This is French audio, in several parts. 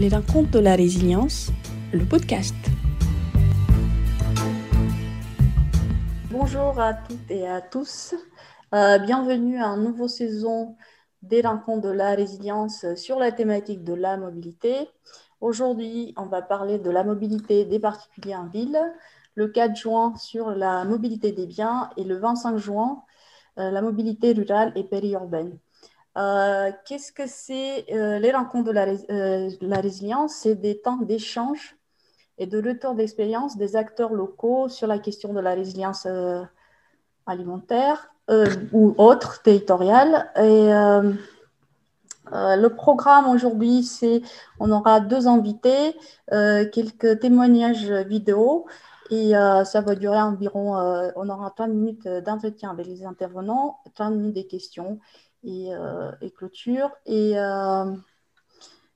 Les rencontres de la résilience, le podcast. Bonjour à toutes et à tous. Euh, bienvenue à une nouvelle saison des rencontres de la résilience sur la thématique de la mobilité. Aujourd'hui, on va parler de la mobilité des particuliers en ville, le 4 juin sur la mobilité des biens et le 25 juin, euh, la mobilité rurale et périurbaine. Euh, qu'est-ce que c'est euh, les rencontres de la, la résilience? C'est des temps d'échange et de retour d'expérience des acteurs locaux sur la question de la résilience alimentaire ou autre territoriale. Et le programme aujourd'hui, c'est on aura deux invités, quelques témoignages vidéo et euh, ça va durer environ, euh, on aura 30 minutes d'entretien avec les intervenants, 30 minutes de questions et, euh, et clôture. Et,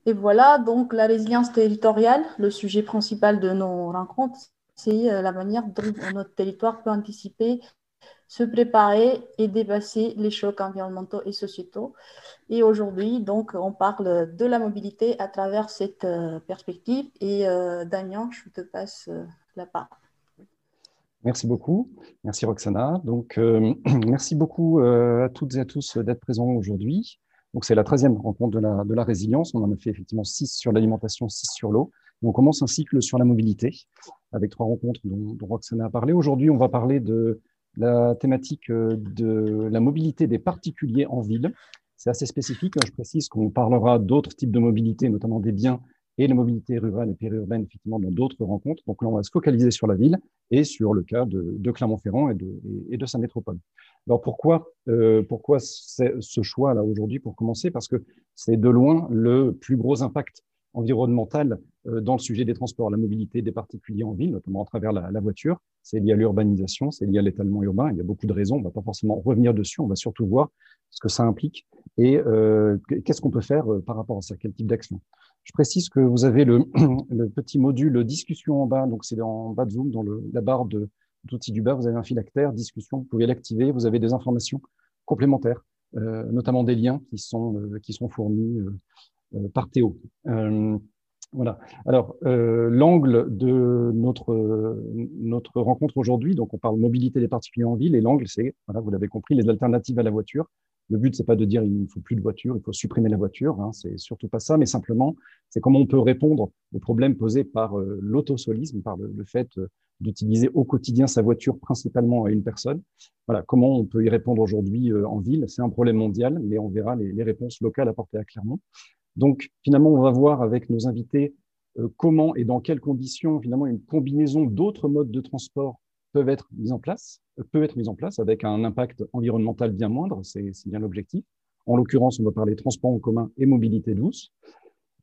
et, voilà, donc la résilience territoriale, le sujet principal de nos rencontres, c'est la manière dont notre territoire peut anticiper, se préparer et dépasser les chocs environnementaux et sociétaux. Et aujourd'hui, donc, on parle de la mobilité à travers cette perspective. Et Damien, je te passe la parole. Merci beaucoup. Merci Roxana. Donc, euh, merci beaucoup euh, à toutes et à tous d'être présents aujourd'hui. Donc, c'est la 13e rencontre de la, de la résilience. On en a fait effectivement 6 sur l'alimentation, 6 sur l'eau. On commence un cycle sur la mobilité avec trois rencontres dont, Roxana a parlé. Aujourd'hui, on va parler de la thématique euh, de la mobilité des particuliers en ville. C'est assez spécifique. Je précise qu'on parlera d'autres types de mobilité, notamment des biens et la mobilité rurale et périurbaine, effectivement, dans d'autres rencontres. Donc là, on va se focaliser sur la ville et sur le cas de, Clermont-Ferrand et de, sa métropole. Alors pourquoi, euh, pourquoi ce choix-là aujourd'hui pour commencer? Parce que c'est de loin le plus gros impact environnemental euh, dans le sujet des transports, la mobilité des particuliers en ville, notamment à travers la, voiture. C'est lié à l'urbanisation, c'est lié à l'étalement urbain. Il y a beaucoup de raisons. On ne va pas forcément revenir dessus. On va surtout voir ce que ça implique et euh, qu'est-ce qu'on peut faire par rapport à ça, quel type d'action? Je précise que vous avez le, petit module discussion en bas, donc c'est en bas de Zoom, dans la barre d'outils du bas, vous avez un phylactère, discussion, vous pouvez l'activer, vous avez des informations complémentaires, euh, notamment des liens qui sont, euh, fournis euh, par Théo. voilà. Alors, l'angle de notre, rencontre aujourd'hui, donc on parle mobilité des particuliers en ville, et l'angle, c'est, vous l'avez compris, les alternatives à la voiture. Le but, c'est pas de dire il ne faut plus de voiture, il faut supprimer la voiture, hein, c'est surtout pas ça, mais simplement, c'est comment on peut répondre aux problèmes posés par euh, l'autosolisme, par le, fait euh, d'utiliser au quotidien sa voiture principalement à une personne. Voilà, comment on peut y répondre aujourd'hui euh, en ville C'est un problème mondial, mais on verra les, les, réponses locales apportées à Clermont. Donc, finalement, on va voir avec nos invités comment et dans quelles conditions, finalement, une combinaison d'autres modes de transport peuvent être mises en place, peut être mise en place avec un impact environnemental bien moindre, c'est bien l'objectif. En l'occurrence, on va parler transport en commun et mobilité douce.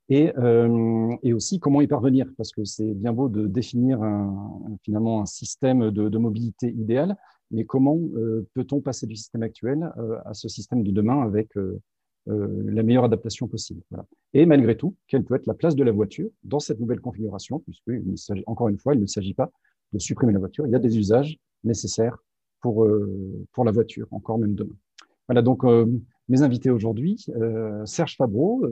Et, euh, et aussi comment y parvenir, parce que c'est bien beau de définir un, finalement un système de, mobilité idéal, mais comment euh, peut-on passer du système actuel euh, à ce système de demain avec euh, euh, la meilleure adaptation possible? Voilà. Et malgré tout, quelle peut être la place de la voiture dans cette nouvelle configuration, puisque, encore une fois, il ne s'agit pas de supprimer la voiture. Il y a des usages nécessaires pour, euh, la voiture, encore même demain. Voilà, donc euh, mes invités aujourd'hui, euh, Serge Fabreau.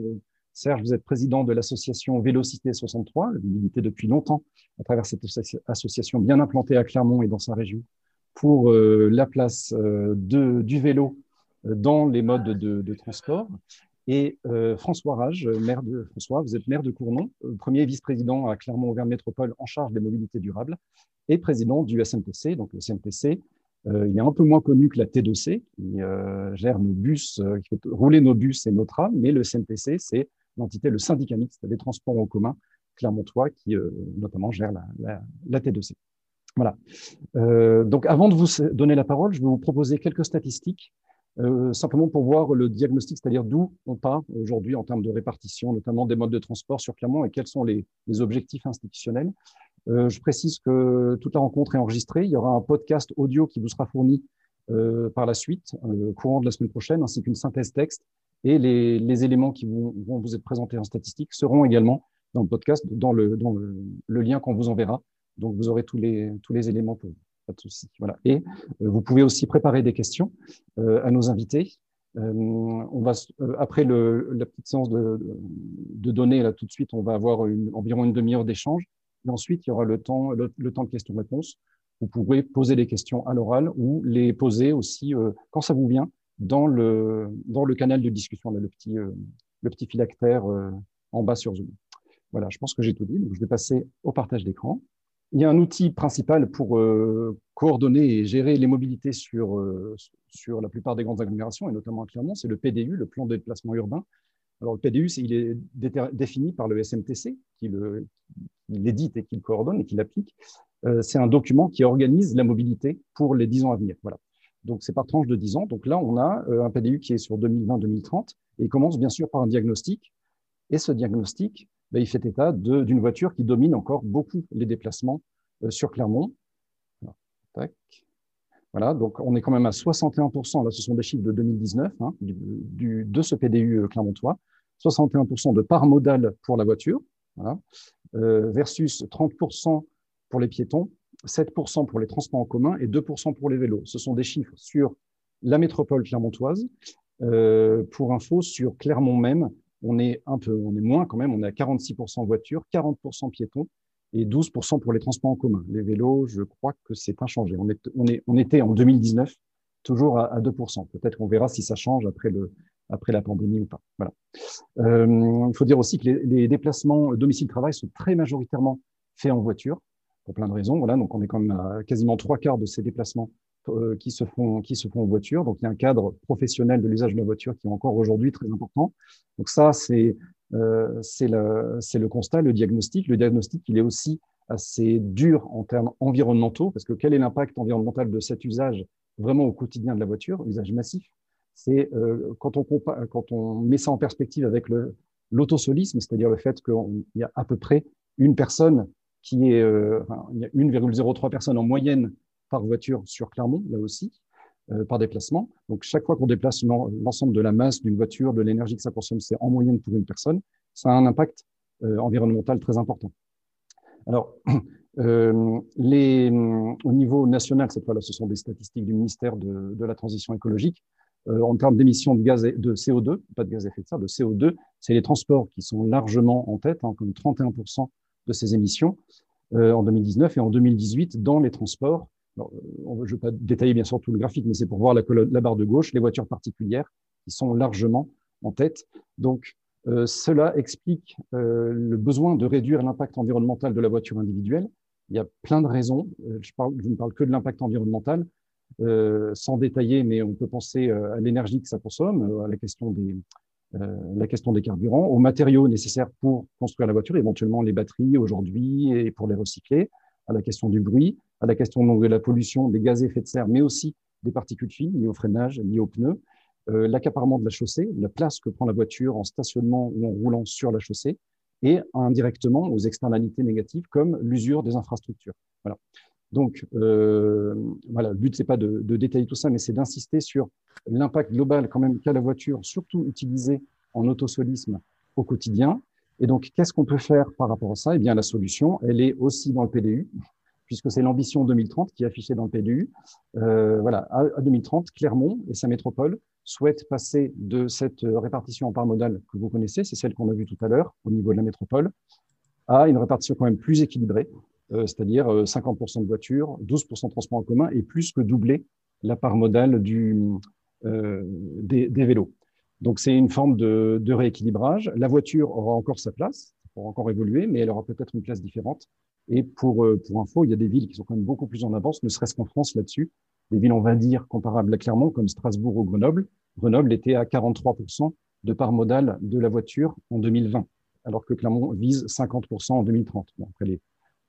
Serge, vous êtes président de l'association Vélocité 63, vous depuis longtemps à travers cette association bien implantée à Clermont et dans sa région pour la place du vélo dans les modes de, de transport. Et euh, François Rage, maire de François, vous êtes maire de Cournon, euh, premier vice-président à Clermont-Auvergne Métropole en charge des mobilités durables et président du SMTC. Donc le SMTC, euh, il est un peu moins connu que la T2C, qui gère nos bus, qui fait rouler nos bus et nos trams, mais le SMTC, c'est l'entité, le syndicat mixte des transports en commun clermontois qui notamment gère la, la, la T2C. Voilà. donc avant de vous donner la parole, je vais vous proposer quelques statistiques euh, simplement pour voir le diagnostic, c'est-à-dire d'où on part aujourd'hui en termes de répartition, notamment des modes de transport sur Clermont et quels sont les, les objectifs institutionnels. Euh, je précise que toute la rencontre est enregistrée. Il y aura un podcast audio qui vous sera fourni euh, par la suite, au courant de la semaine prochaine, ainsi qu'une synthèse texte. Et les, les éléments qui vont, vous être présentés en statistique seront également dans le podcast, dans le, dans le lien qu'on vous enverra. Donc, vous aurez tous les, tous les éléments pour vous pas de souci. Voilà. Et euh, vous pouvez aussi préparer des questions euh, à nos invités. on va, après la petite séance de, données, là, tout de suite, on va avoir environ une demi-heure d'échange. Et ensuite, il y aura le temps, de questions-réponses. Vous pourrez poser des questions à l'oral ou les poser aussi, quand ça vous vient, dans le, dans le canal de discussion, là, le, petit, le petit phylactère en bas sur Zoom. Voilà, je pense que j'ai tout dit. Je vais passer au partage d'écran. Il y a un outil principal pour euh, coordonner et gérer les mobilités sur, euh, sur la plupart des grandes agglomérations, et notamment à Clermont, c'est le PDU, le plan de déplacement urbain. Alors, le PDU, il est défini par le SMTC, qui l'édite et qui le coordonne et qui l'applique. Euh, c'est un document qui organise la mobilité pour les 10 ans à venir. Voilà. Donc, c'est par tranche de 10 ans. Donc là, on a un PDU qui est sur 2020-2030 et il commence bien sûr par un diagnostic. Et ce diagnostic, ben, il fait état d'une voiture qui domine encore beaucoup les déplacements euh, sur Clermont. Voilà, donc on est quand même à 61%, là ce sont des chiffres de 2019, hein, du, de ce PDU euh, clermontois, 61% de part modale pour la voiture, euh, versus 30% pour les piétons, 7% pour les transports en commun et 2% pour les vélos. Ce sont des chiffres sur la métropole clermontoise. pour info, sur Clermont même, on est un peu, on est moins quand même, on est à 46% voitures, 40% piétons et 12% pour les transports en commun. Les vélos, je crois que c'est inchangé. On, était en 2019 toujours à, 2%. Peut-être qu'on verra si ça change après, la pandémie ou pas. Euh, il faut dire aussi que les, déplacements domicile-travail sont très majoritairement faits en voiture, pour plein de raisons. Voilà, donc on est quand même à quasiment trois quarts de ces déplacements euh, qui, se font, qui se font en voiture. Donc, il y a un cadre professionnel de l'usage de la voiture qui est encore aujourd'hui très important. Donc, ça, c'est euh, le, le constat, le diagnostic. Le diagnostic, il est aussi assez dur en termes environnementaux, parce que quel est l'impact environnemental de cet usage vraiment au quotidien de la voiture, usage massif? C'est euh, quand, on quand on met ça en perspective avec l'autosolisme, c'est-à-dire le fait qu'il y a à peu près une personne qui est, euh, il y a 1,03 personnes en moyenne par voiture sur Clermont, là aussi, euh, par déplacement. Donc, chaque fois qu'on déplace l'ensemble de la masse d'une voiture, de l'énergie que ça consomme, c'est en moyenne pour une personne, ça a un impact euh, environnemental très important. Alors, euh, au niveau national, cette fois-là, ce sont des statistiques du ministère de, la Transition écologique. En termes d'émissions de gaz de CO2, pas de gaz à effet de serre, de CO2, c'est les transports qui sont largement en tête, hein, comme 31% de ces émissions en 2019 et en 2018 dans les transports. Euh, je ne vais pas détailler bien sûr tout le graphique, mais c'est pour voir la, colonne, la barre de gauche, les voitures particulières qui sont largement en tête. Donc, euh, cela explique euh, le besoin de réduire l'impact environnemental de la voiture individuelle. Il y a plein de raisons. Je, ne parle que de l'impact environnemental, sans détailler, mais on peut penser à l'énergie que ça consomme, à la question des carburants, aux matériaux nécessaires pour construire la voiture, éventuellement les batteries aujourd'hui et pour les recycler, à la question du bruit, à la question de la pollution, des gaz à effet de serre, mais aussi des particules fines liées au freinage, liées aux pneus, euh, l'accaparement de la chaussée, la place que prend la voiture en stationnement ou en roulant sur la chaussée, et indirectement aux externalités négatives comme l'usure des infrastructures. Voilà. Donc, euh, voilà, le but, c'est pas de, de, détailler tout ça, mais c'est d'insister sur l'impact global quand même qu'a la voiture, surtout utilisée en autosolisme au quotidien. Et donc, qu'est-ce qu'on peut faire par rapport à ça? Eh bien, la solution, elle est aussi dans le PDU, puisque c'est l'ambition 2030 qui est affichée dans le PDU. Euh, voilà, à, 2030, Clermont et sa métropole souhaitent passer de cette répartition en part modale que vous connaissez, c'est celle qu'on a vue tout à l'heure au niveau de la métropole, à une répartition quand même plus équilibrée, euh, c'est-à-dire 50% euh, de voitures, 12% de transport en commun et plus que doubler la part modale euh, des, vélos. Donc c'est une forme de, de rééquilibrage. La voiture aura encore sa place, pour encore évoluer, mais elle aura peut-être une place différente. Et pour, euh, pour info, il y a des villes qui sont quand même beaucoup plus en avance, ne serait-ce qu'en France là-dessus. Des villes, on va dire, comparables à Clermont, comme Strasbourg ou Grenoble. Grenoble était à 43% de part modale de la voiture en 2020, alors que Clermont vise 50% en 2030. Bon, après, les,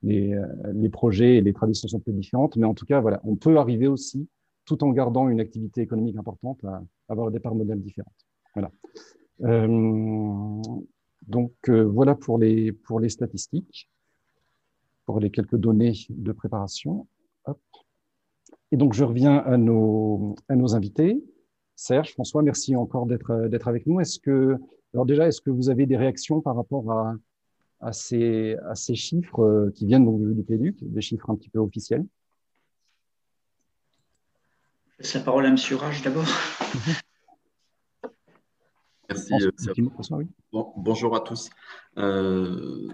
les, euh, les, projets et les traditions sont peu différentes, mais en tout cas, voilà, on peut arriver aussi, tout en gardant une activité économique importante, à avoir des parts modales différentes. Voilà. Euh, donc, euh, voilà pour les, pour les statistiques pour les quelques données de préparation. Et donc, je reviens à nos, à nos invités. Serge, François, merci encore d'être avec nous. Est-ce que, alors déjà, est-ce que vous avez des réactions par rapport à, à, ces, à ces chiffres euh, qui viennent donc du PEDUC, des chiffres un petit peu officiels? Je laisse la parole à M. Rage d'abord. Merci. bonjour à tous. le,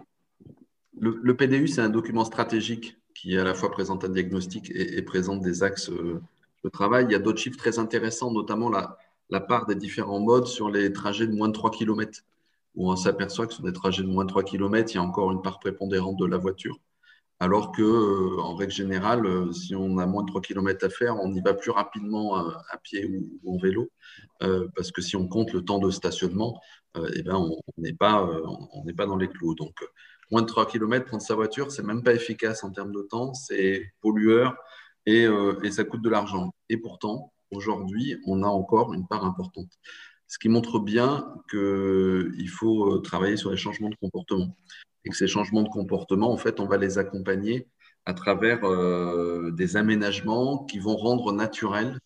PDU, c'est un document stratégique qui à la fois présente un diagnostic et, présente des axes de travail. Il y a d'autres chiffres très intéressants, notamment la, la part des différents modes sur les trajets de moins de 3 km, où on s'aperçoit que sur des trajets de moins de 3 km, il y a encore une part prépondérante de la voiture. Alors que, euh, en règle générale, euh, si on a moins de 3 km à faire, on y va plus rapidement euh, à, pied ou, en vélo, parce que si on compte le temps de stationnement, eh ben, on n'est pas, dans les clous. Donc, moins de 3 km, prendre sa voiture, c'est même pas efficace en termes de temps, c'est pollueur et, ça coûte de l'argent. Et pourtant, aujourd'hui, on a encore une part importante. Ce qui montre bien qu'il faut travailler sur les changements de comportement. Et que ces changements de comportement, en fait, on va les accompagner à travers euh, des aménagements qui vont rendre naturel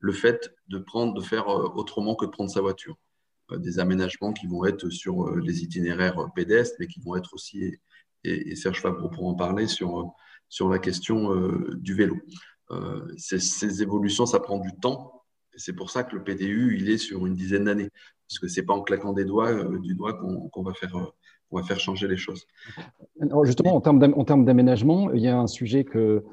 le fait de, prendre, de faire euh, autrement que de prendre sa voiture. des aménagements qui vont être sur les itinéraires pédestres, mais qui vont être aussi, et, Serge Fabre pourra en parler, sur, sur la question du vélo. Euh, ces, évolutions, ça prend du temps. C'est pour ça que le PDU, il est sur une dizaine d'années. Parce que ce n'est pas en claquant des doigts, euh, du doigt qu'on va faire euh, va faire changer les choses. justement, en termes d'aménagement, il y a un sujet que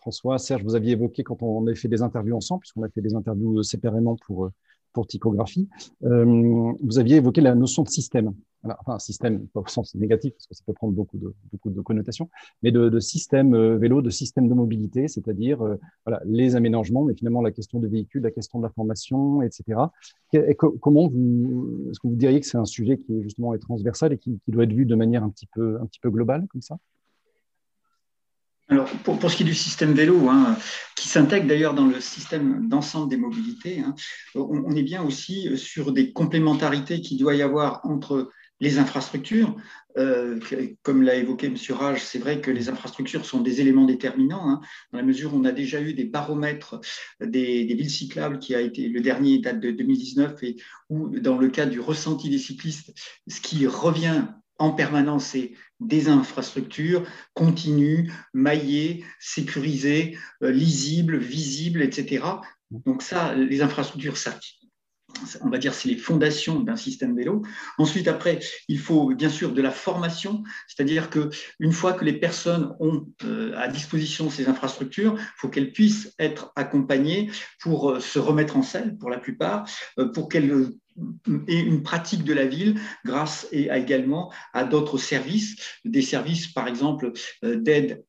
François, Serge, vous aviez évoqué quand on a fait des interviews ensemble, puisqu'on a fait des interviews séparément pour, pour typographie. vous aviez évoqué la notion de système enfin système, pas au sens négatif, parce que ça peut prendre beaucoup de, connotations, mais de, système euh, vélo, de système de mobilité, c'est-à-dire euh, voilà, les aménagements, mais finalement la question des véhicules, la question de la formation, etc. comment vous, est-ce que vous diriez que c'est un sujet qui est justement transversal et qui, doit être vu de manière un petit peu, globale, comme ça? Alors, pour, pour, ce qui est du système vélo, hein, qui s'intègre d'ailleurs dans le système d'ensemble des mobilités, hein, on, on, est bien aussi sur des complémentarités qu'il doit y avoir entre les infrastructures, euh, comme l'a évoqué M. Rage, c'est vrai que les infrastructures sont des éléments déterminants, hein, dans la mesure où on a déjà eu des baromètres des, villes cyclables, qui a été le dernier date de 2019, et où dans le cas du ressenti des cyclistes, ce qui revient en permanence, c'est des infrastructures continues, maillées, sécurisées, euh, lisibles, visibles, etc. Donc ça, les infrastructures, ça, on va dire, c'est les fondations d'un système vélo. Ensuite, après, il faut bien sûr de la formation, c'est-à-dire que une fois que les personnes ont euh, à disposition ces infrastructures, il faut qu'elles puissent être accompagnées pour euh, se remettre en selle, pour la plupart, euh, pour qu'elles et une pratique de la ville grâce et également à d'autres services, des services par exemple euh, d'aide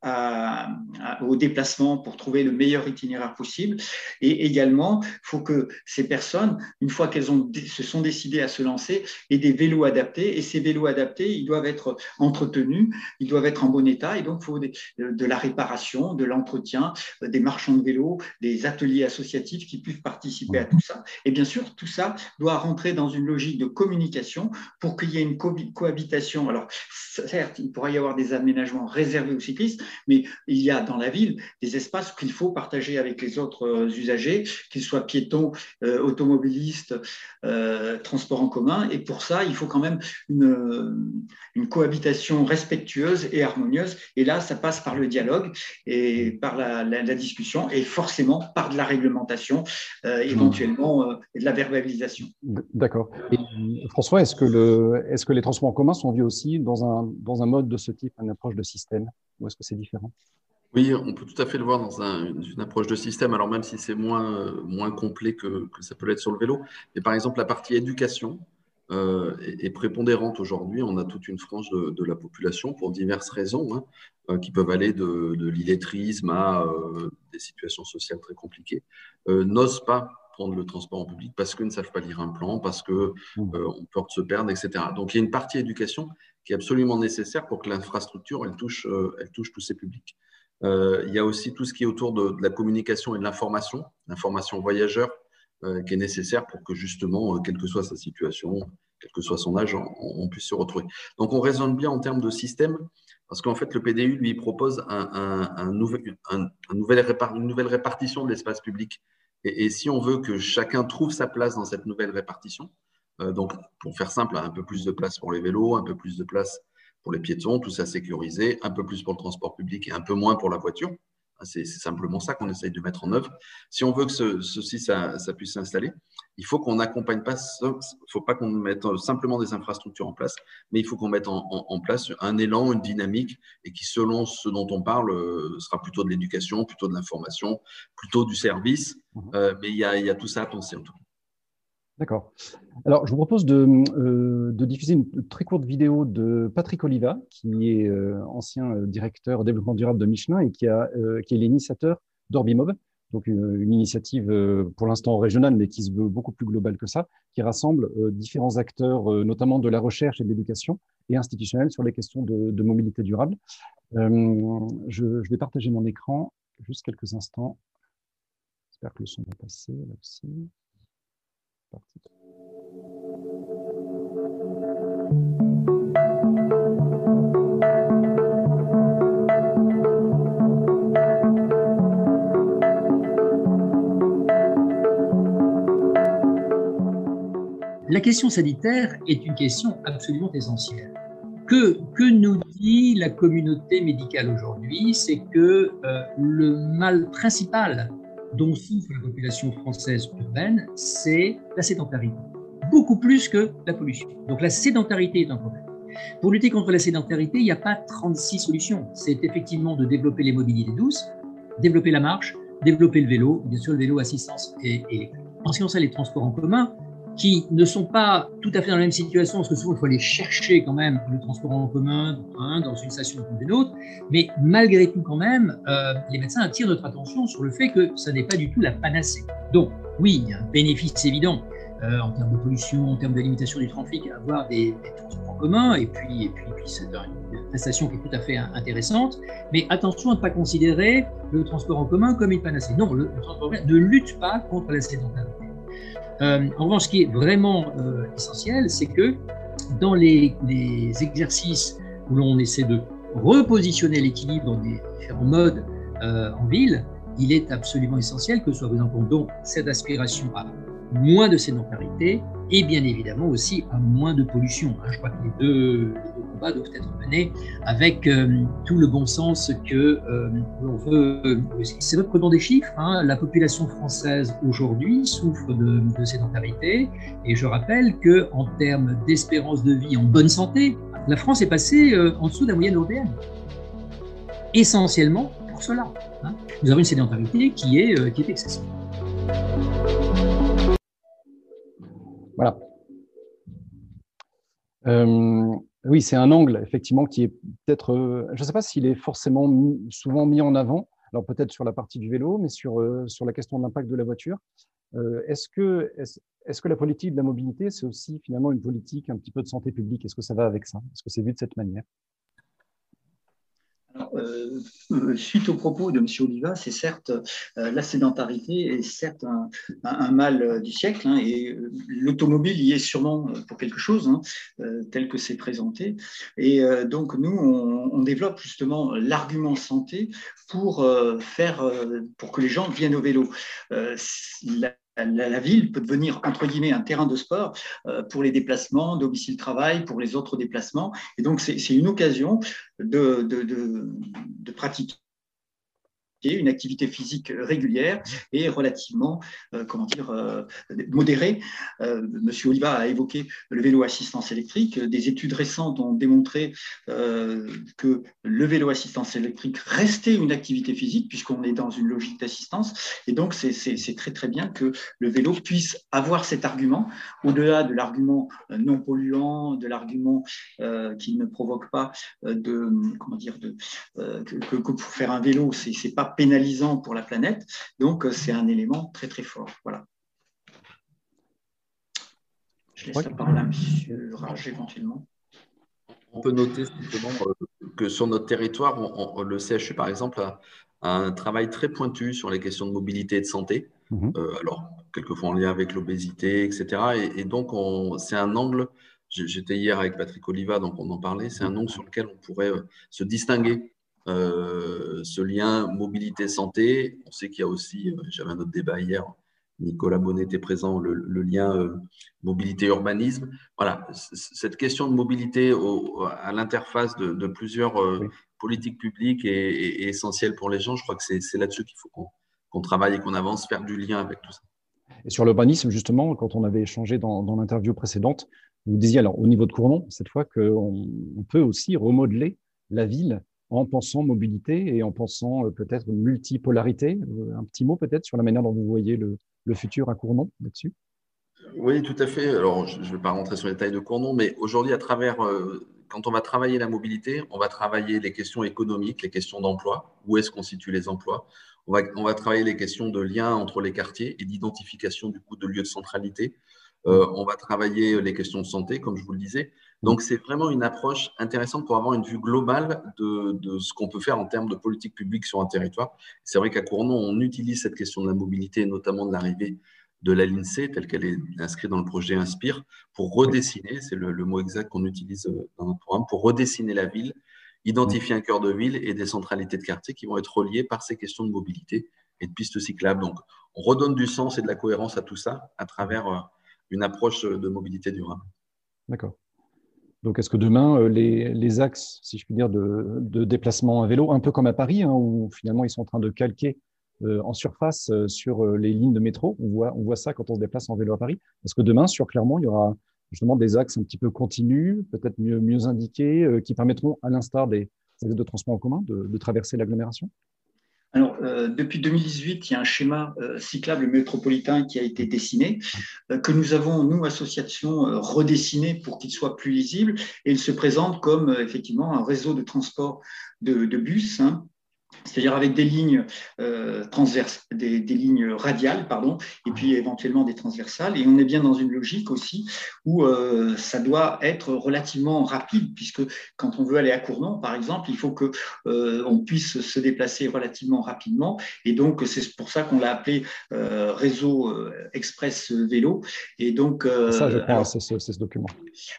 au déplacement pour trouver le meilleur itinéraire possible. Et également, il faut que ces personnes, une fois qu'elles se sont décidées à se lancer, aient des vélos adaptés. Et ces vélos adaptés, ils doivent être entretenus, ils doivent être en bon état. Et donc, il faut de la réparation, de l'entretien, euh, des marchands de vélos, des ateliers associatifs qui puissent participer à tout ça. Et bien sûr, tout ça doit rendre dans une logique de communication pour qu'il y ait une cohabitation. Alors, certes, il pourrait y avoir des aménagements réservés aux cyclistes, mais il y a dans la ville des espaces qu'il faut partager avec les autres euh, usagers, qu'ils soient piétons, euh, automobilistes, euh, transports en commun. Et pour ça, il faut quand même une, une cohabitation respectueuse et harmonieuse. Et là, ça passe par le dialogue et par la, la, discussion et forcément par de la réglementation, éventuellement, et de la verbalisation. D'accord. François, est-ce que, les transports en commun sont vus aussi dans un, dans un mode de ce type, une approche de système, ou est-ce que c'est différent? Oui, on peut tout à fait le voir dans une approche de système, alors même si c'est moins, moins complet que, que, ça peut l'être sur le vélo. Mais par exemple, la partie éducation euh, est, prépondérante aujourd'hui. On a toute une frange de, la population pour diverses raisons, hein, euh, qui peuvent aller de, de l'illettrisme à euh, des situations sociales très compliquées, n'osent pas prendre le transport en public parce qu'ils ne savent pas lire un plan, parce qu'on mmh. euh, peut se perdre, etc. Donc il y a une partie éducation qui est absolument nécessaire pour que l'infrastructure elle touche, euh, elle touche tous ces publics. Euh, il y a aussi tout ce qui est autour de, la communication et de l'information, l'information voyageur qui est nécessaire pour que justement, quelle que soit sa situation, quel que soit son âge, on, puisse se retrouver. Donc on raisonne bien en termes de système, parce qu'en fait le PDU lui propose un, nouvel une nouvelle répartition de l'espace public et, si on veut que chacun trouve sa place dans cette nouvelle répartition, euh, donc pour faire simple, un peu plus de place pour les vélos, un peu plus de place pour les piétons, tout ça sécurisé, un peu plus pour le transport public et un peu moins pour la voiture. C'est simplement ça qu'on essaye de mettre en œuvre. Si on veut que ceci, ça, puisse s'installer, il faut qu'on n'accompagne pas, il ne faut pas qu'on mette simplement des infrastructures en place, mais il faut qu'on mette en, place un élan, une dynamique, et qui, selon ce dont on parle, euh, sera plutôt de l'éducation, plutôt de l'information, plutôt du service. Mmh. Euh, mais il y, a, il y, a, tout ça à penser en tout cas. D'accord. Alors, je vous propose de, euh, diffuser une très courte vidéo de Patrick Oliva, qui est euh, ancien euh, directeur développement durable de Michelin et qui, est l'initiateur d'Orbimob, donc une, initiative pour l'instant régionale, mais qui se veut beaucoup plus globale que ça, qui rassemble différents acteurs, notamment de la recherche et de l'éducation et institutionnelle sur les questions de, mobilité durable. Je, je, vais partager mon écran juste quelques instants. J'espère que le son va passer là aussi. La question sanitaire est une question absolument essentielle. Que, que nous dit la communauté médicale aujourd'hui C'est que euh, le mal principal dont souffre la population française urbaine, c'est la sédentarité. Beaucoup plus que la pollution. Donc la sédentarité est un problème. Pour lutter contre la sédentarité, il n'y a pas 36 solutions. C'est effectivement de développer les mobilités douces, développer la marche, développer le vélo, bien sûr le vélo assistance et électrique. En ce qui concerne les transports en commun, qui ne sont pas tout à fait dans la même situation, parce que souvent il faut aller chercher quand même le transport en commun dans une station comme une autre, mais malgré tout quand même, euh, les médecins attirent notre attention sur le fait que ça n'est pas du tout la panacée. Donc oui, il y a un bénéfice évident euh, en termes de pollution, en termes de limitation du trafic, à avoir des, transports en commun, et puis, et puis, c'est une prestation qui est tout à fait intéressante, mais attention à ne pas considérer le transport en commun comme une panacée. Non, le, le transport en commun ne lutte pas contre la sédentarité. Euh, en revanche, ce qui est vraiment euh, essentiel, c'est que dans les, exercices où l'on essaie de repositionner l'équilibre des différents modes euh, en ville, il est absolument essentiel que soit pris en compte donc cette aspiration à moins de sédentarité et bien évidemment aussi à moins de pollution. Hein. Je crois que les deux, combats doivent être menés avec euh, tout le bon sens que euh, l'on veut. C'est vrai que prenons des chiffres. Hein. La population française aujourd'hui souffre de, sédentarité et je rappelle que en termes d'espérance de vie en bonne santé, la France est passée euh, en dessous de la moyenne européenne. Essentiellement pour cela. Hein. Nous avons une sédentarité qui est, qui est excessive. Voilà. Euh, oui, c'est un angle, effectivement, qui est peut-être, euh, je ne sais pas s'il est forcément souvent mis en avant, alors peut-être sur la partie du vélo, mais sur, euh, sur la question de l'impact de la voiture. est-ce que, est-ce, que la politique de la mobilité, c'est aussi finalement une politique un petit peu de santé publique? Est-ce que ça va avec ça? Est-ce que c'est vu de cette manière? Euh, euh, suite aux propos de M. Oliva, c'est certes euh, la sédentarité est certes un, mal du siècle, hein, et l'automobile y est sûrement pour quelque chose, hein, tel que c'est présenté. Et donc nous, on, développe justement l'argument santé pour faire, pour que les gens viennent au vélo. La, ville peut devenir, entre guillemets, un terrain de sport euh, pour les déplacements, domicile-travail, pour les autres déplacements. Et donc, c'est une occasion de, de, de pratiquer une activité physique régulière et relativement, euh, comment dire, euh, modérée. Euh, Monsieur Oliva a évoqué le vélo assistance électrique. Des études récentes ont démontré que le vélo assistance électrique restait une activité physique puisqu'on est dans une logique d'assistance. Et donc, c'est très très bien que le vélo puisse avoir cet argument au-delà de l'argument non polluant, de l'argument qui ne provoque pas de, comment dire, de, que, pour faire un vélo, c'est pas pénalisant pour la planète. Donc, euh, c'est un élément très, très fort. Voilà. Je laisse la parole à M. Rage éventuellement. On peut noter simplement euh, que sur notre territoire, le CHU, par exemple, a, un travail très pointu sur les questions de mobilité et de santé. Mhm. Euh, alors, quelquefois en lien avec l'obésité, etc. Et, donc, c'est un angle, j'étais hier avec Patrick Oliva, donc on en parlait, c'est un angle sur lequel on pourrait se distinguer ce lien mobilité-santé. On sait qu'il y a aussi, euh, j'avais un autre débat hier Nicolas Bonnet était présent, le, lien euh, mobilité-urbanisme. Voilà, cette question de mobilité à l'interface de, plusieurs euh, politiques publiques est, essentielle pour les gens. Je crois que c'est là-dessus qu'il faut qu'on travaille et qu'on avance, faire du lien avec tout ça. Et sur l'urbanisme, justement, quand on avait échangé dans, dans l'interview précédente, vous disiez alors au niveau de Cournon, cette fois, qu'on on peut aussi remodeler la ville en pensant mobilité et en pensant euh, peut-être multipolarité. Un petit mot peut-être sur la manière dont vous voyez le, futur à Cournon là-dessus? Oui, tout à fait. Alors, je ne vais pas rentrer sur les détails de Cournon, mais aujourd'hui, à travers, euh, quand on va travailler la mobilité, on va travailler les questions économiques, les questions d'emploi, où est-ce qu'on situe les emplois? On va, travailler les questions de lien entre les quartiers et d'identification du coup de lieux de centralité. Euh, on va travailler les questions de santé, comme je vous le disais. Donc, c'est vraiment une approche intéressante pour avoir une vue globale de, ce qu'on peut faire en termes de politique publique sur un territoire. C'est vrai qu'à Cournon, on utilise cette question de la mobilité, notamment de l'arrivée de la l'INSEE, telle qu'elle est inscrite dans le projet Inspire, pour redessiner, c'est le, mot exact qu'on utilise euh, dans notre programme, pour redessiner la ville, identifier un cœur de ville et des centralités de quartier qui vont être reliées par ces questions de mobilité et de pistes cyclables. Donc, on redonne du sens et de la cohérence à tout ça à travers euh, une approche de mobilité durable. D'accord. Donc, est-ce que demain, euh, les, axes, si je puis dire, de, déplacement à vélo, un peu comme à Paris, hein, où finalement ils sont en train de calquer euh, en surface euh, sur les lignes de métro, on voit, ça quand on se déplace en vélo à Paris, est-ce que demain, sur Clermont, il y aura justement des axes un petit peu continus, peut-être mieux, indiqués, qui permettront, à l'instar des, des de transport en commun, de traverser l'agglomération? Alors, euh, depuis 2018, il y a un schéma euh, cyclable métropolitain qui a été dessiné, euh, que nous avons, nous, associations, redessiné pour qu'il soit plus lisible. Et il se présente comme effectivement un réseau de transport de, bus hein, c'est-à-dire avec des lignes euh, transverses, des, lignes radiales, pardon, et puis éventuellement des transversales. Et on est bien dans une logique aussi où euh, ça doit être relativement rapide, puisque quand on veut aller à Cournon, par exemple, il faut que euh, on puisse se déplacer relativement rapidement. Et donc c'est pour ça qu'on l'a appelé réseau express vélo. Et donc ça, je crois, c'est ce, document.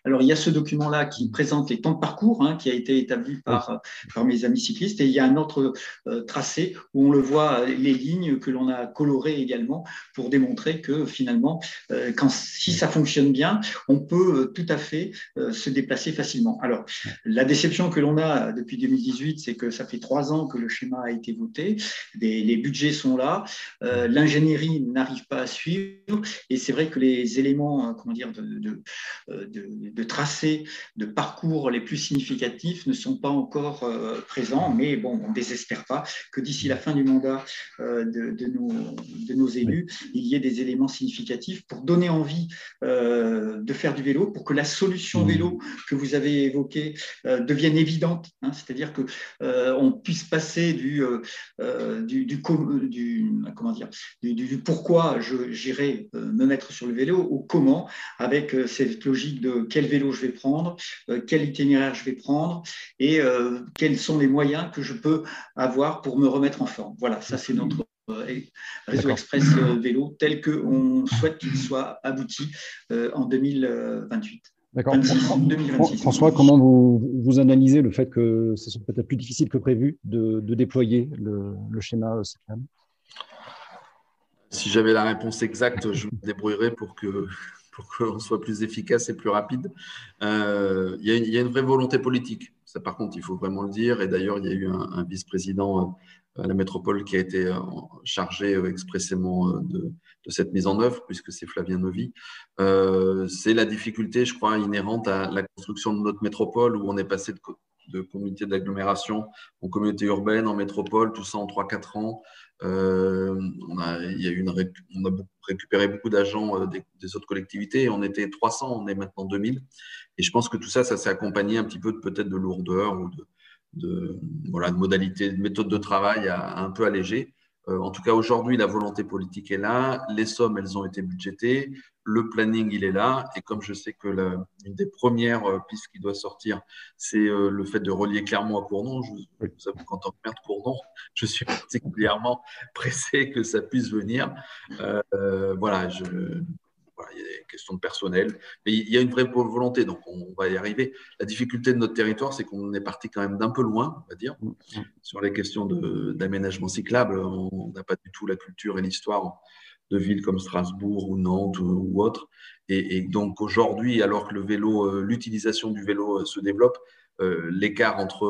Alors il y a ce document-là qui présente les temps de parcours, hein, qui a été établi par, par mes amis cyclistes, et il y a un autre tracé où on le voit euh, les lignes que l'on a colorées également pour démontrer que finalement, euh, quand, si ça fonctionne bien, on peut tout à fait se déplacer facilement. Alors, la déception que l'on a depuis 2018, c'est que ça fait trois ans que le schéma a été voté, les budgets sont là, l'ingénierie n'arrive pas à suivre, et c'est vrai que les éléments, comment dire, de, de, de, de tracé, de parcours les plus significatifs ne sont pas encore présents, mais bon, on désespère pas que d'ici la fin du mandat euh, de, nos, de, nos, élus, il y ait des éléments significatifs pour donner envie euh, de faire du vélo, pour que la solution mmh. vélo que vous avez évoquée euh, devienne évidente, hein, c'est-à-dire que on puisse passer du, du, du, comment dire, du, pourquoi j'irai me mettre sur le vélo au comment, avec cette logique de quel vélo je vais prendre, quel itinéraire je vais prendre et quels sont les moyens que je peux avoir pour me remettre en forme. Voilà, ça c'est notre euh, réseau express euh, vélo tel qu'on souhaite qu'il soit abouti euh, en 2028. D'accord. François, comment vous, vous, analysez le fait que ce soit peut-être plus difficile que prévu de, déployer le, schéma CECLAM Si j'avais la réponse exacte, je me débrouillerais pour que pour qu'on soit plus efficace et plus rapide. Il y, y, a une vraie volonté politique par contre, il faut vraiment le dire. Et d'ailleurs, il y a eu un, vice-président euh, à la métropole qui a été euh, chargé euh, expressément de, cette mise en œuvre, puisque c'est Flavien Novi. c'est la difficulté, je crois, inhérente à la construction de notre métropole, où on est passé de, de communauté d'agglomération en communauté urbaine, en métropole, tout ça en 3-4 ans. On, a, il y a une, récupéré beaucoup d'agents des, des, autres collectivités. On était 300, on est maintenant 2000. Et je pense que tout ça, ça s'est accompagné un petit peu peut-être de lourdeur ou de, voilà, de modalités, de méthode de travail un peu allégé. Euh, en tout cas, aujourd'hui, la volonté politique est là, les sommes, elles ont été budgétées, le planning, il est là. Et comme je sais que l'une des premières euh, pistes qui doit sortir, c'est euh, le fait de relier clairement à Cournon, je, vous avoue qu'en tant que maire de Cournon, je suis particulièrement pressé que ça puisse venir. voilà, je, il y a des questions de personnel, mais il y a une vraie volonté, donc on va y arriver. La difficulté de notre territoire, c'est qu'on est parti quand même d'un peu loin, on va dire, mm, mm. sur les questions d'aménagement cyclable. On n'a pas du tout la culture et l'histoire de villes comme Strasbourg ou Nantes ou, autres. Et, donc aujourd'hui, alors que le vélo, l'utilisation du vélo se développe, l'écart entre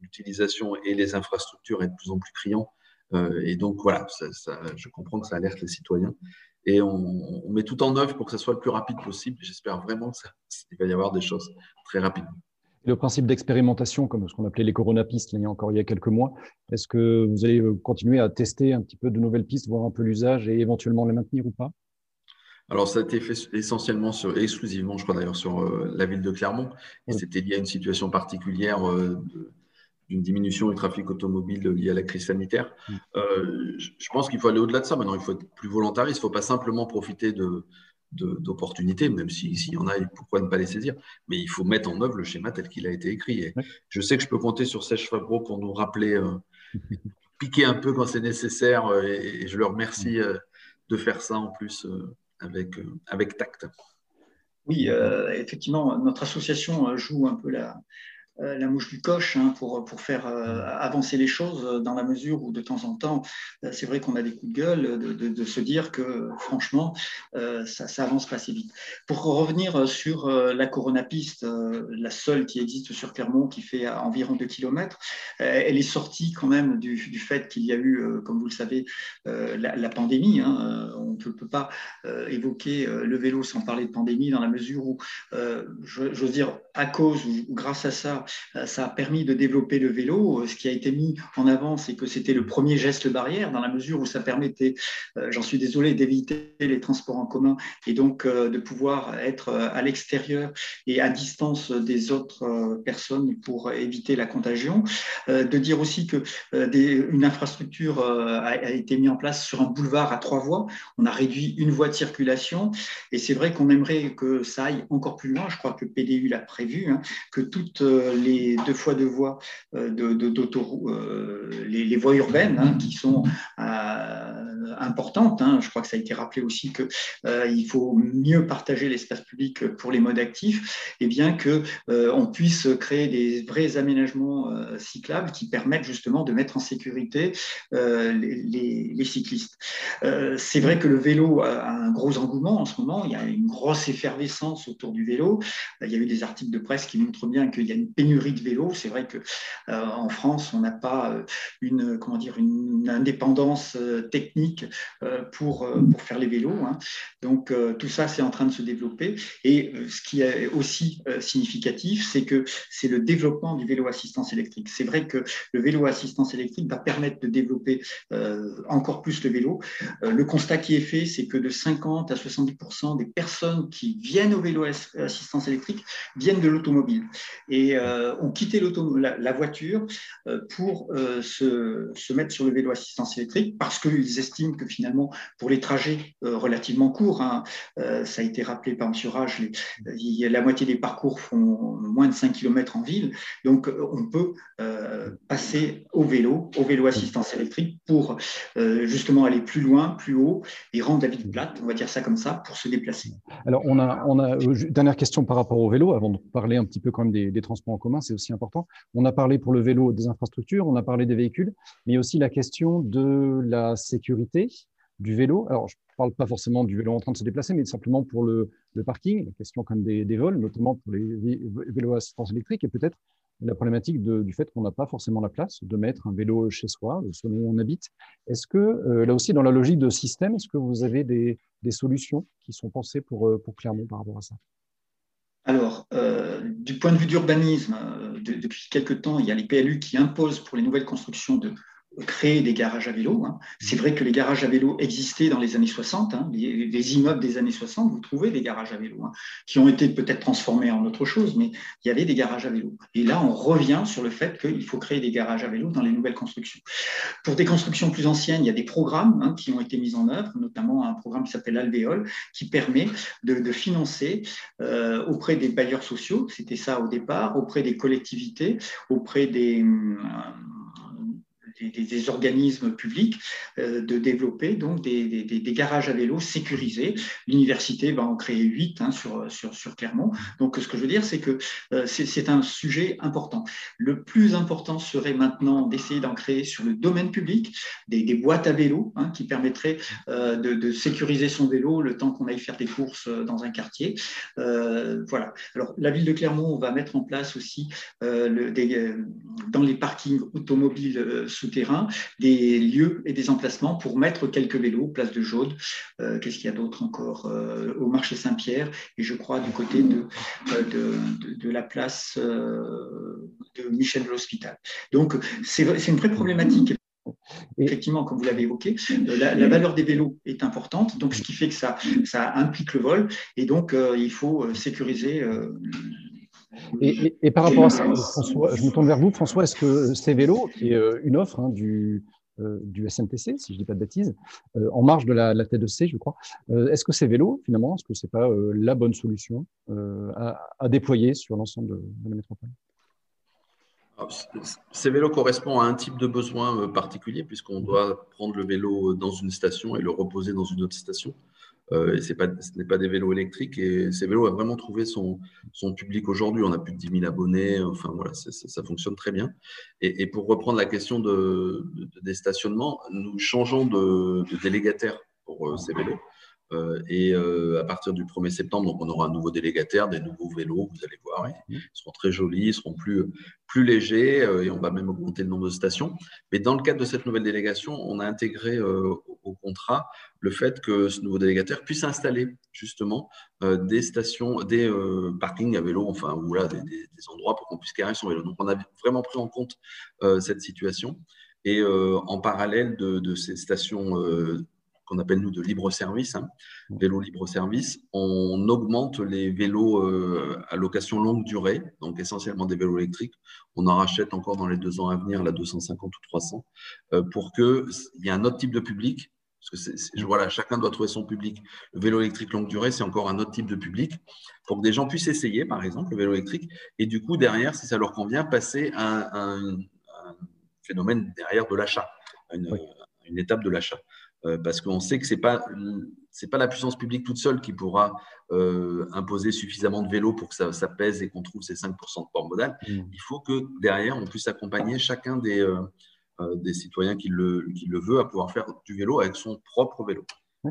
l'utilisation et les infrastructures est de plus en plus criant. et donc voilà, je comprends que ça alerte les citoyens et on, met tout en œuvre pour que ce soit le plus rapide possible. J'espère vraiment qu'il va y avoir des choses très rapidement. Le principe d'expérimentation, comme ce qu'on appelait les coronapistes il y a encore il y a quelques mois, est-ce que vous allez euh, continuer à tester un petit peu de nouvelles pistes, voir un peu l'usage et éventuellement les maintenir ou pas? Alors, ça a été fait essentiellement, sur, exclusivement, je crois d'ailleurs, sur euh, la ville de Clermont. Et c'était lié à une situation particulière euh, de, d'une diminution du trafic automobile lié à la crise sanitaire. Mm. Euh, je pense qu'il faut aller au-delà de ça. Maintenant, il faut être plus volontariste. Il ne faut pas simplement profiter de, d'opportunités, même s'il y en a, pourquoi ne pas les saisir? Mais il faut mettre en œuvre le schéma tel qu'il a été écrit. Je sais que je peux compter sur Serge Fabreau pour nous rappeler, euh, piquer un peu quand c'est nécessaire. Euh, et, je le remercie de faire ça en plus avec, avec tact. Oui, effectivement, notre association joue un peu la, la mouche du coche hein, pour, pour faire euh, avancer les choses euh, dans la mesure où de temps en temps, c'est vrai qu'on a des coups de gueule de, de, se dire que franchement, ça, ça avance pas assez vite. Pour revenir sur la coronapiste, la seule qui existe sur Clermont, qui fait environ 2 km, elle est sortie quand même du, du fait qu'il y a eu, comme vous le savez, la, pandémie. Hein. On ne peut, pas évoquer le vélo sans parler de pandémie dans la mesure où, j'ose dire, à cause ou grâce à ça, euh, ça a permis de développer le vélo. Euh, ce qui a été mis en avant, c'est que c'était le premier geste barrière, dans la mesure où ça permettait, euh, j'en suis désolé, d'éviter les transports en commun et donc de pouvoir être à l'extérieur et à distance des autres personnes pour éviter la contagion. De dire aussi que une infrastructure a été mise en place sur un boulevard à trois voies. On a réduit une voie de circulation et c'est vrai qu'on aimerait que ça aille encore plus loin. Je crois que PDU l'a prévu, hein, que toute les deux fois deux voies euh, d'autoroute, euh, les, voies urbaines hein, qui sont euh, importantes. Hein. Je crois que ça a été rappelé aussi qu'il faut mieux partager l'espace public pour les modes actifs, et bien que on puisse créer des vrais aménagements cyclables qui permettent justement de mettre en sécurité les, les, cyclistes. C'est vrai que le vélo a un gros engouement en ce moment. Il y a une grosse effervescence autour du vélo. Il y a eu des articles de presse qui montrent bien qu'il y a une pénurie de vélos. C'est vrai que euh, en France, on n'a pas euh, une comment dire une indépendance euh, technique pour pour faire les vélos. Hein. Donc tout ça, c'est en train de se développer. Et ce qui est aussi significatif, c'est que c'est le développement du vélo assistance électrique. C'est vrai que le vélo assistance électrique va permettre de développer encore plus le vélo. le constat qui est fait, c'est que de 50 à 70% des personnes qui viennent au vélo assistance électrique viennent de l'automobile. Et ont quitté la, la, voiture euh, pour euh, se, mettre sur le vélo assistance électrique parce qu'ils estiment que finalement, pour les trajets relativement courts, hein, ça a été rappelé par M. Rage, la moitié des parcours font moins de 5 km en ville. Donc, on peut passer au vélo, au vélo assistance électrique pour justement aller plus loin, plus haut et rendre la ville plate, on va dire ça comme ça, pour se déplacer. Alors, on a, on a dernière question par rapport au vélo, avant de parler un petit peu quand même des, des transports en commun, c'est aussi important. On a parlé pour le vélo des infrastructures, on a parlé des véhicules, mais aussi la question de la sécurité du vélo. Alors, je ne parle pas forcément du vélo en train de se déplacer, mais simplement pour le, parking, la question quand même des, vols, notamment pour les vélos à assistance électrique, et peut-être la problématique du fait qu'on n'a pas forcément la place de mettre un vélo chez soi, selon où on habite. Est-ce que, euh, là aussi, dans la logique de système, est-ce que vous avez des, solutions qui sont pensées pour, euh, pour Clermont par rapport à ça? Alors, euh, du point de vue d'urbanisme, euh, depuis quelque temps, il y a les PLU qui imposent pour les nouvelles constructions de créer des garages à vélo. Hein. C'est vrai que les garages à vélo existaient dans les années 60. Hein. Les, immeubles des années 60, vous trouvez des garages à vélo, hein, qui ont été peut-être transformés en autre chose, mais il y avait des garages à vélo. Et là, on revient sur le fait qu'il faut créer des garages à vélo dans les nouvelles constructions. Pour des constructions plus anciennes, il y a des programmes qui ont été mis en œuvre, notamment un programme qui s'appelle Alvéole, qui permet de, financer euh, auprès des bailleurs sociaux, c'était ça au départ, auprès des collectivités, auprès des... Euh, des, organismes publics de développer donc des, garages à vélo sécurisés. L'université va en créer huit hein, sur, sur, sur, Clermont. Donc, ce que je veux dire, c'est que c'est un sujet important. Le plus important serait maintenant d'essayer d'en créer sur le domaine public des, boîtes à vélo hein, qui permettraient de, de, sécuriser son vélo le temps qu'on aille faire des courses dans un quartier. voilà. Alors, la ville de Clermont va mettre en place aussi euh, le, des, euh, dans les parkings automobiles euh, souterrains des lieux et des emplacements pour mettre quelques vélos, place de Jaude, qu'est-ce qu'il y a d'autre encore au marché Saint-Pierre et je crois du côté de, de, de, la place de Michel de l'Hospital. Donc c'est une vraie problématique. Effectivement, comme vous l'avez évoqué, la, valeur des vélos est importante, donc ce qui fait que ça, ça implique le vol, et donc il faut sécuriser et, par rapport à ça, François, je me tourne vers vous, François, est-ce que ces vélos, qui est euh, une offre hein, du, euh, du SMTC, si je ne dis pas de bêtises, euh, en marge de la, la T2C, je crois, est-ce que ces vélos, finalement, est-ce que ce n'est pas la bonne solution à, déployer sur l'ensemble de, la métropole? Ces vélos correspondent à un type de besoin particulier puisqu'on doit prendre le vélo dans une station et le reposer dans une autre station. Euh, pas, ce n'est pas des vélos électriques. Et ces vélos ont vraiment trouvé son, son public aujourd'hui. On a plus de 10 000 abonnés. Enfin, voilà, ça fonctionne très bien. Et, pour reprendre la question de, des stationnements, nous changeons de, de délégataire pour euh, ces vélos. Euh, et euh, à partir du 1er septembre, donc on aura un nouveau délégataire, des nouveaux vélos, vous allez voir, ils, seront très jolis, ils seront plus, plus légers euh, et on va même augmenter le nombre de stations. Mais dans le cadre de cette nouvelle délégation, on a intégré au contrat le fait que ce nouveau délégataire puisse installer justement des stations, des parkings à vélo, enfin, ou là, des, endroits pour qu'on puisse carrer son vélo. Donc on a vraiment pris en compte cette situation. Et en parallèle de, de ces stations qu'on appelle nous de libre service, hein, vélo libre service, on augmente les vélos euh, à location longue durée, donc essentiellement des vélos électriques. On en rachète encore dans les deux ans à venir, la 250 ou 300, euh, pour qu'il y ait un autre type de public. Parce que voilà, chacun doit trouver son public. Le vélo électrique longue durée, c'est encore un autre type de public, pour que des gens puissent essayer, par exemple, le vélo électrique, et du coup, derrière, si ça leur convient, passer à un, phénomène derrière de l'achat, une, une étape de l'achat. Euh, parce qu'on sait que ce n'est pas, pas la puissance publique toute seule qui pourra euh, imposer suffisamment de vélos pour que ça, pèse et qu'on trouve ces 5% de port modal. Mm. Il faut que derrière, on puisse accompagner chacun des, euh, des citoyens qui le, qui le veut à pouvoir faire du vélo avec son propre vélo.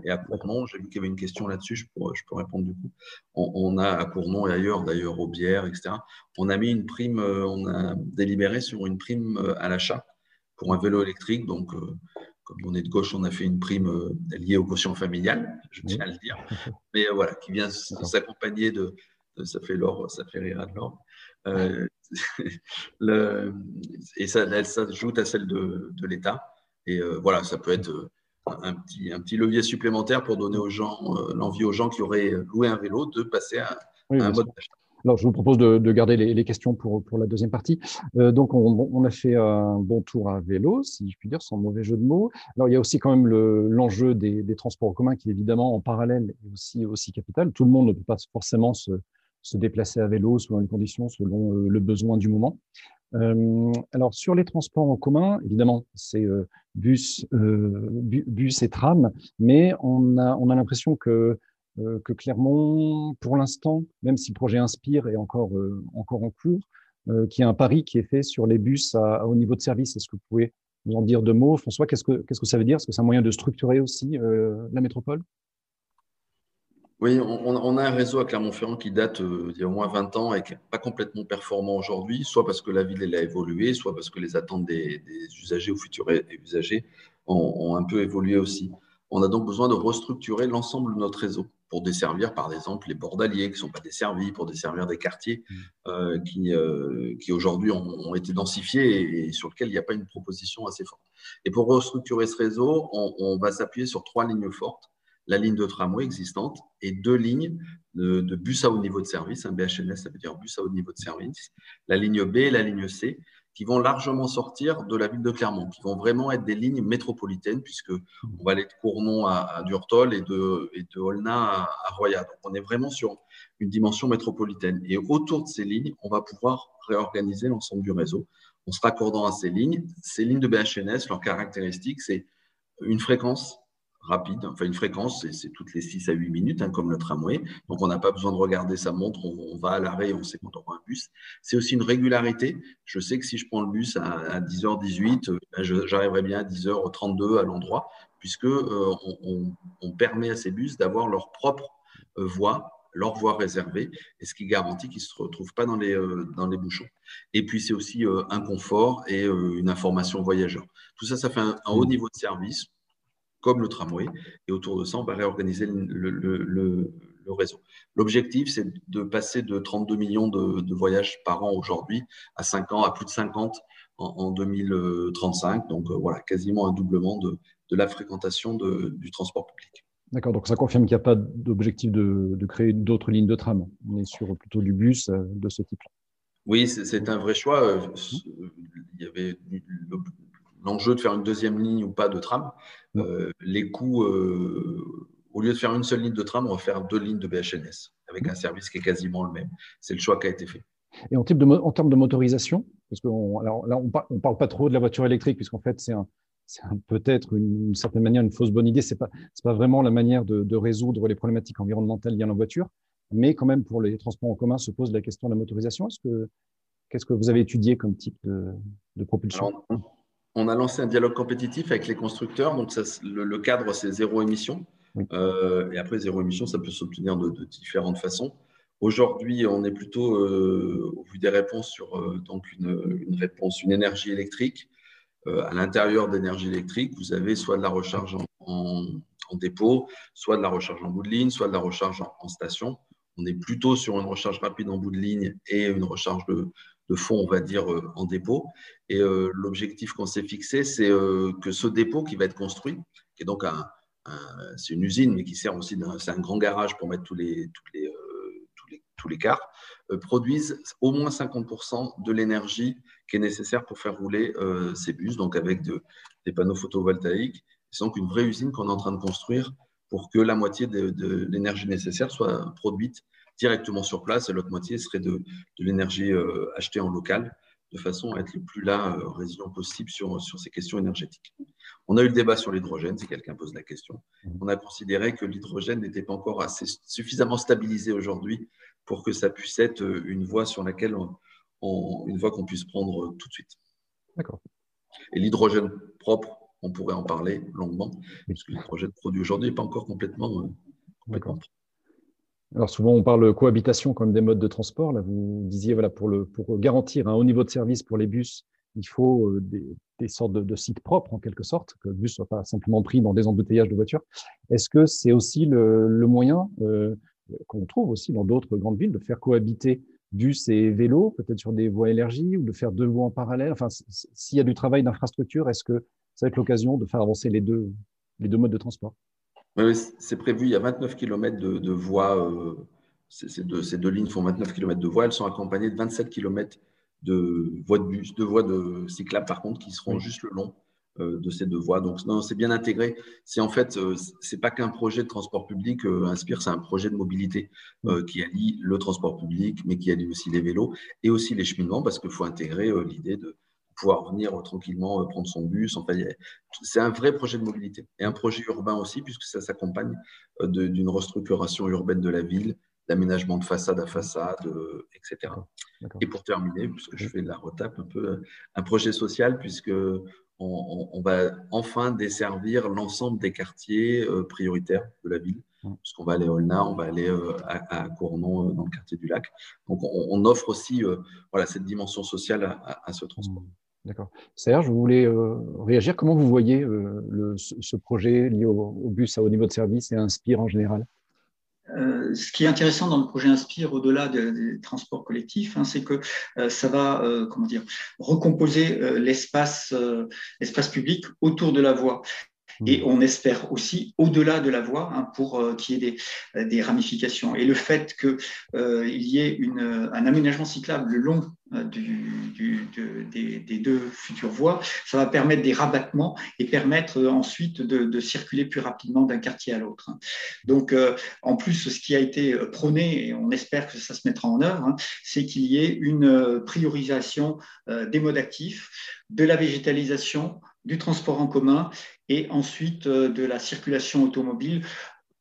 Et à Cournon, j'ai vu qu'il y avait une question là-dessus, je peux, je peux répondre du coup. On, a à Cournon et ailleurs, d'ailleurs au Bière, etc., on a mis une prime, on a délibéré sur une prime à l'achat pour un vélo électrique. Donc, comme on est de gauche, on a fait une prime euh, liée au quotient familial, je tiens à le dire, mais euh, voilà, qui vient s'accompagner de, ça fait l'or, ça fait rire à de l'or. Euh, et ça, elle s'ajoute à celle de, l'État. Et voilà, ça peut être un petit, un petit levier supplémentaire pour donner aux gens l'envie aux gens qui auraient loué un vélo de passer à, un mode d'achat. Alors, je vous propose de, garder les, questions pour, pour, la deuxième partie. Euh, donc, on, a fait un bon tour à vélo, si je puis dire, sans mauvais jeu de mots. Alors, il y a aussi quand même l'enjeu des, transports en commun qui est évidemment en parallèle et aussi, aussi capital. Tout le monde ne peut pas forcément se, se déplacer à vélo selon les conditions, selon euh, le besoin du moment. Euh, alors, sur les transports en commun, évidemment, c'est bus, bus et tram, mais on a, on a l'impression que euh, que Clermont, pour l'instant, même si le projet Inspire est encore, euh, encore en cours, euh, qui a un pari qui est fait sur les bus à, haut niveau de service. Est-ce que vous pouvez nous en dire deux mots? François, qu'est-ce que, que ça veut dire? Est-ce que c'est un moyen de structurer aussi la métropole? Oui, on, a un réseau à Clermont-Ferrand qui date d'il y a au moins 20 ans et qui n'est pas complètement performant aujourd'hui, soit parce que la ville a évolué, soit parce que les attentes des, usagers ou futurs usagers ont, un peu évolué aussi. On a donc besoin de restructurer l'ensemble de notre réseau pour desservir, par exemple, les bordaliers qui ne sont pas desservis, pour desservir des quartiers mmh. euh, qui, euh, qui aujourd'hui ont, été densifiés et, sur lesquels il n'y a pas une proposition assez forte. Et pour restructurer ce réseau, on, va s'appuyer sur trois lignes fortes la ligne de tramway existante et deux lignes de, de, bus à haut niveau de service. Un BHNS, ça veut dire bus à haut niveau de service. La ligne B et la ligne C, qui vont largement sortir de la ville de Clermont, qui vont vraiment être des lignes métropolitaines, puisque on va aller de Cournon à, Durtol et de, et Olna à, à Roya. Donc on est vraiment sur une dimension métropolitaine. Et autour de ces lignes, on va pouvoir réorganiser l'ensemble du réseau en se raccordant à ces lignes. Ces lignes de BHNS, leur caractéristique, c'est une fréquence rapide, enfin une fréquence, c'est toutes les 6 à 8 minutes, hein, comme le tramway. Donc on n'a pas besoin de regarder sa montre, on, va à l'arrêt, on sait quand on aura un bus. C'est aussi une régularité. Je sais que si je prends le bus à, 10h18, ben, j'arriverai bien à 10h32 à l'endroit, puisque euh, on, permet à ces bus d'avoir leur propre euh, voie leur voie réservée, et ce qui garantit qu'ils ne se retrouvent pas dans les, euh, dans les bouchons. Et puis, c'est aussi un confort et une information voyageur. Tout ça, ça fait un haut niveau de service comme le tramway. Et autour de ça, on va réorganiser le, réseau. L'objectif, c'est de passer de 32 millions de, voyages par an aujourd'hui à 5 ans, à plus de 50 en, 2035. Donc euh, voilà, quasiment un doublement de, la fréquentation du transport public. D'accord, donc ça confirme qu'il n'y a pas d'objectif de, créer d'autres lignes de tram. On est sur plutôt du bus euh, de ce type-là. Oui, c'est un vrai choix. Euh, il y avait l'enjeu de faire une deuxième ligne ou pas de tram. Euh, les coûts, euh, au lieu de faire une seule ligne de tram, on va faire deux lignes de BHNS avec un service qui est quasiment le même. C'est le choix qui a été fait. Et en, type de, en termes de motorisation, parce que là, on ne parle, pas trop de la voiture électrique, puisqu'en fait, c'est peut-être une, certaine manière une fausse bonne idée. Ce n'est pas, pas vraiment la manière de, résoudre les problématiques environnementales liées à la voiture, mais quand même, pour les transports en commun, se pose la question de la motorisation. Qu'est-ce que vous avez étudié comme type de, propulsion? On a lancé un dialogue compétitif avec les constructeurs. Donc, le, cadre, c'est zéro émission. Euh, et après, zéro émission, ça peut s'obtenir de, différentes façons. Aujourd'hui, on est plutôt, euh, au vu des réponses, sur euh, donc une, réponse, une énergie électrique. à l'intérieur d'énergie électrique, vous avez soit de la recharge en, dépôt, soit de la recharge en bout de ligne, soit de la recharge en station. On est plutôt sur une recharge rapide en bout de ligne et une recharge de, de fonds, on va dire, euh, en dépôt. Et euh, l'objectif qu'on s'est fixé, c'est euh, que ce dépôt qui va être construit, qui est donc un, c'est une usine, mais qui sert aussi, c'est un grand garage pour mettre tous les, tous les, tous les, tous les cars, produise au moins 50% de l'énergie qui est nécessaire pour faire rouler ces bus, donc avec des panneaux photovoltaïques. C'est donc une vraie usine qu'on est en train de construire pour que la moitié de l'énergie nécessaire soit produite directement sur place et l'autre moitié serait de, de l'énergie euh, achetée en local de façon à être le plus là euh, résilient possible sur, sur ces questions énergétiques. On a eu le débat sur l'hydrogène, si quelqu'un pose la question. Mmh. On a considéré que l'hydrogène n'était pas encore assez, suffisamment stabilisé aujourd'hui pour que ça puisse être euh, une voie sur laquelle on, une voie qu'on puisse prendre tout de suite. D'accord. Et l'hydrogène propre, on pourrait en parler longuement, parce que l'hydrogène produit aujourd'hui n'est pas encore complètement, complètement alors souvent, on parle cohabitation comme des modes de transport. Là, vous disiez, voilà, pour, le, pour garantir un haut niveau de service pour les bus, il faut euh, des, sortes de, sites propres, en quelque sorte, que le bus soit pas simplement pris dans des embouteillages de voitures. Est-ce que c'est aussi le, moyen euh, qu'on trouve aussi dans d'autres grandes villes de faire cohabiter bus et vélo, peut-être sur des voies élargies, ou de faire deux voies en parallèle? Enfin, s'il y a du travail d'infrastructure, est-ce que ça va être l'occasion de faire avancer les deux, les deux modes de transport? Oui, c'est prévu. Il y a 29 km de, voies. Euh, ces, deux, lignes font 29 km de voies. Elles sont accompagnées de 27 km de voies de bus, de voies de cyclables par contre, qui seront juste le long euh, de ces deux voies. Donc, non, c'est bien intégré. C'est en fait, euh, c'est pas qu'un projet de transport public. Inspire, c'est un projet de mobilité qui allie le transport public, mais qui allie aussi les vélos et aussi les cheminements, parce qu'il faut intégrer l'idée de pouvoir venir tranquillement euh, prendre son bus. Enfin, c'est un vrai projet de mobilité et un projet urbain aussi, puisque ça s'accompagne euh, d'une restructuration urbaine de la ville, d'aménagement de façade à façade, euh, etc. Et pour terminer, puisque je fais de la retape un peu, un projet social, puisque on, va enfin desservir l'ensemble des quartiers prioritaires de la ville puisqu'on va aller à Olna, on va aller à, à Cournon dans le quartier du lac. Donc on, offre aussi voilà, cette dimension sociale à, ce transport. D'accord. Serge, vous voulez euh, réagir? Comment vous voyez euh, ce, projet lié au, bus à haut niveau de service et Inspire en général? Euh, ce qui est intéressant dans le projet Inspire, au-delà des, transports collectifs, hein, c'est que ça va comment dire, recomposer l'espace public autour de la voie. Et on espère aussi au-delà de la voie hein, pour euh, qu'il y ait des, des, ramifications. Et le fait qu'il euh, y ait une, un aménagement cyclable le long euh, du, des, des, deux futures voies, ça va permettre des rabattements et permettre ensuite de, de circuler plus rapidement d'un quartier à l'autre. Donc, en plus, ce qui a été prôné, et on espère que ça se mettra en œuvre, hein, c'est qu'il y ait une priorisation des modes actifs, de la végétalisation, du transport en commun et ensuite euh, de la circulation automobile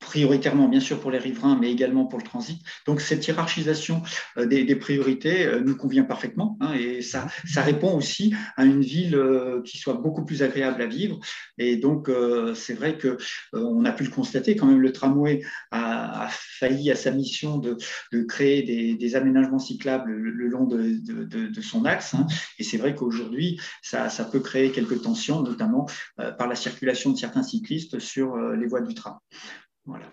prioritairement bien sûr pour les riverains, mais également pour le transit. Donc cette hiérarchisation euh, des, priorités euh, nous convient parfaitement hein, et ça, ça répond aussi à une ville euh, qui soit beaucoup plus agréable à vivre. Et donc c'est vrai que on a pu le constater quand même, le tramway a, failli à sa mission de, créer des, aménagements cyclables le, long de, son axe. Hein. Et c'est vrai qu'aujourd'hui ça, ça, peut créer quelques tensions, notamment par la circulation de certains cyclistes sur les voies du tram. Voilà.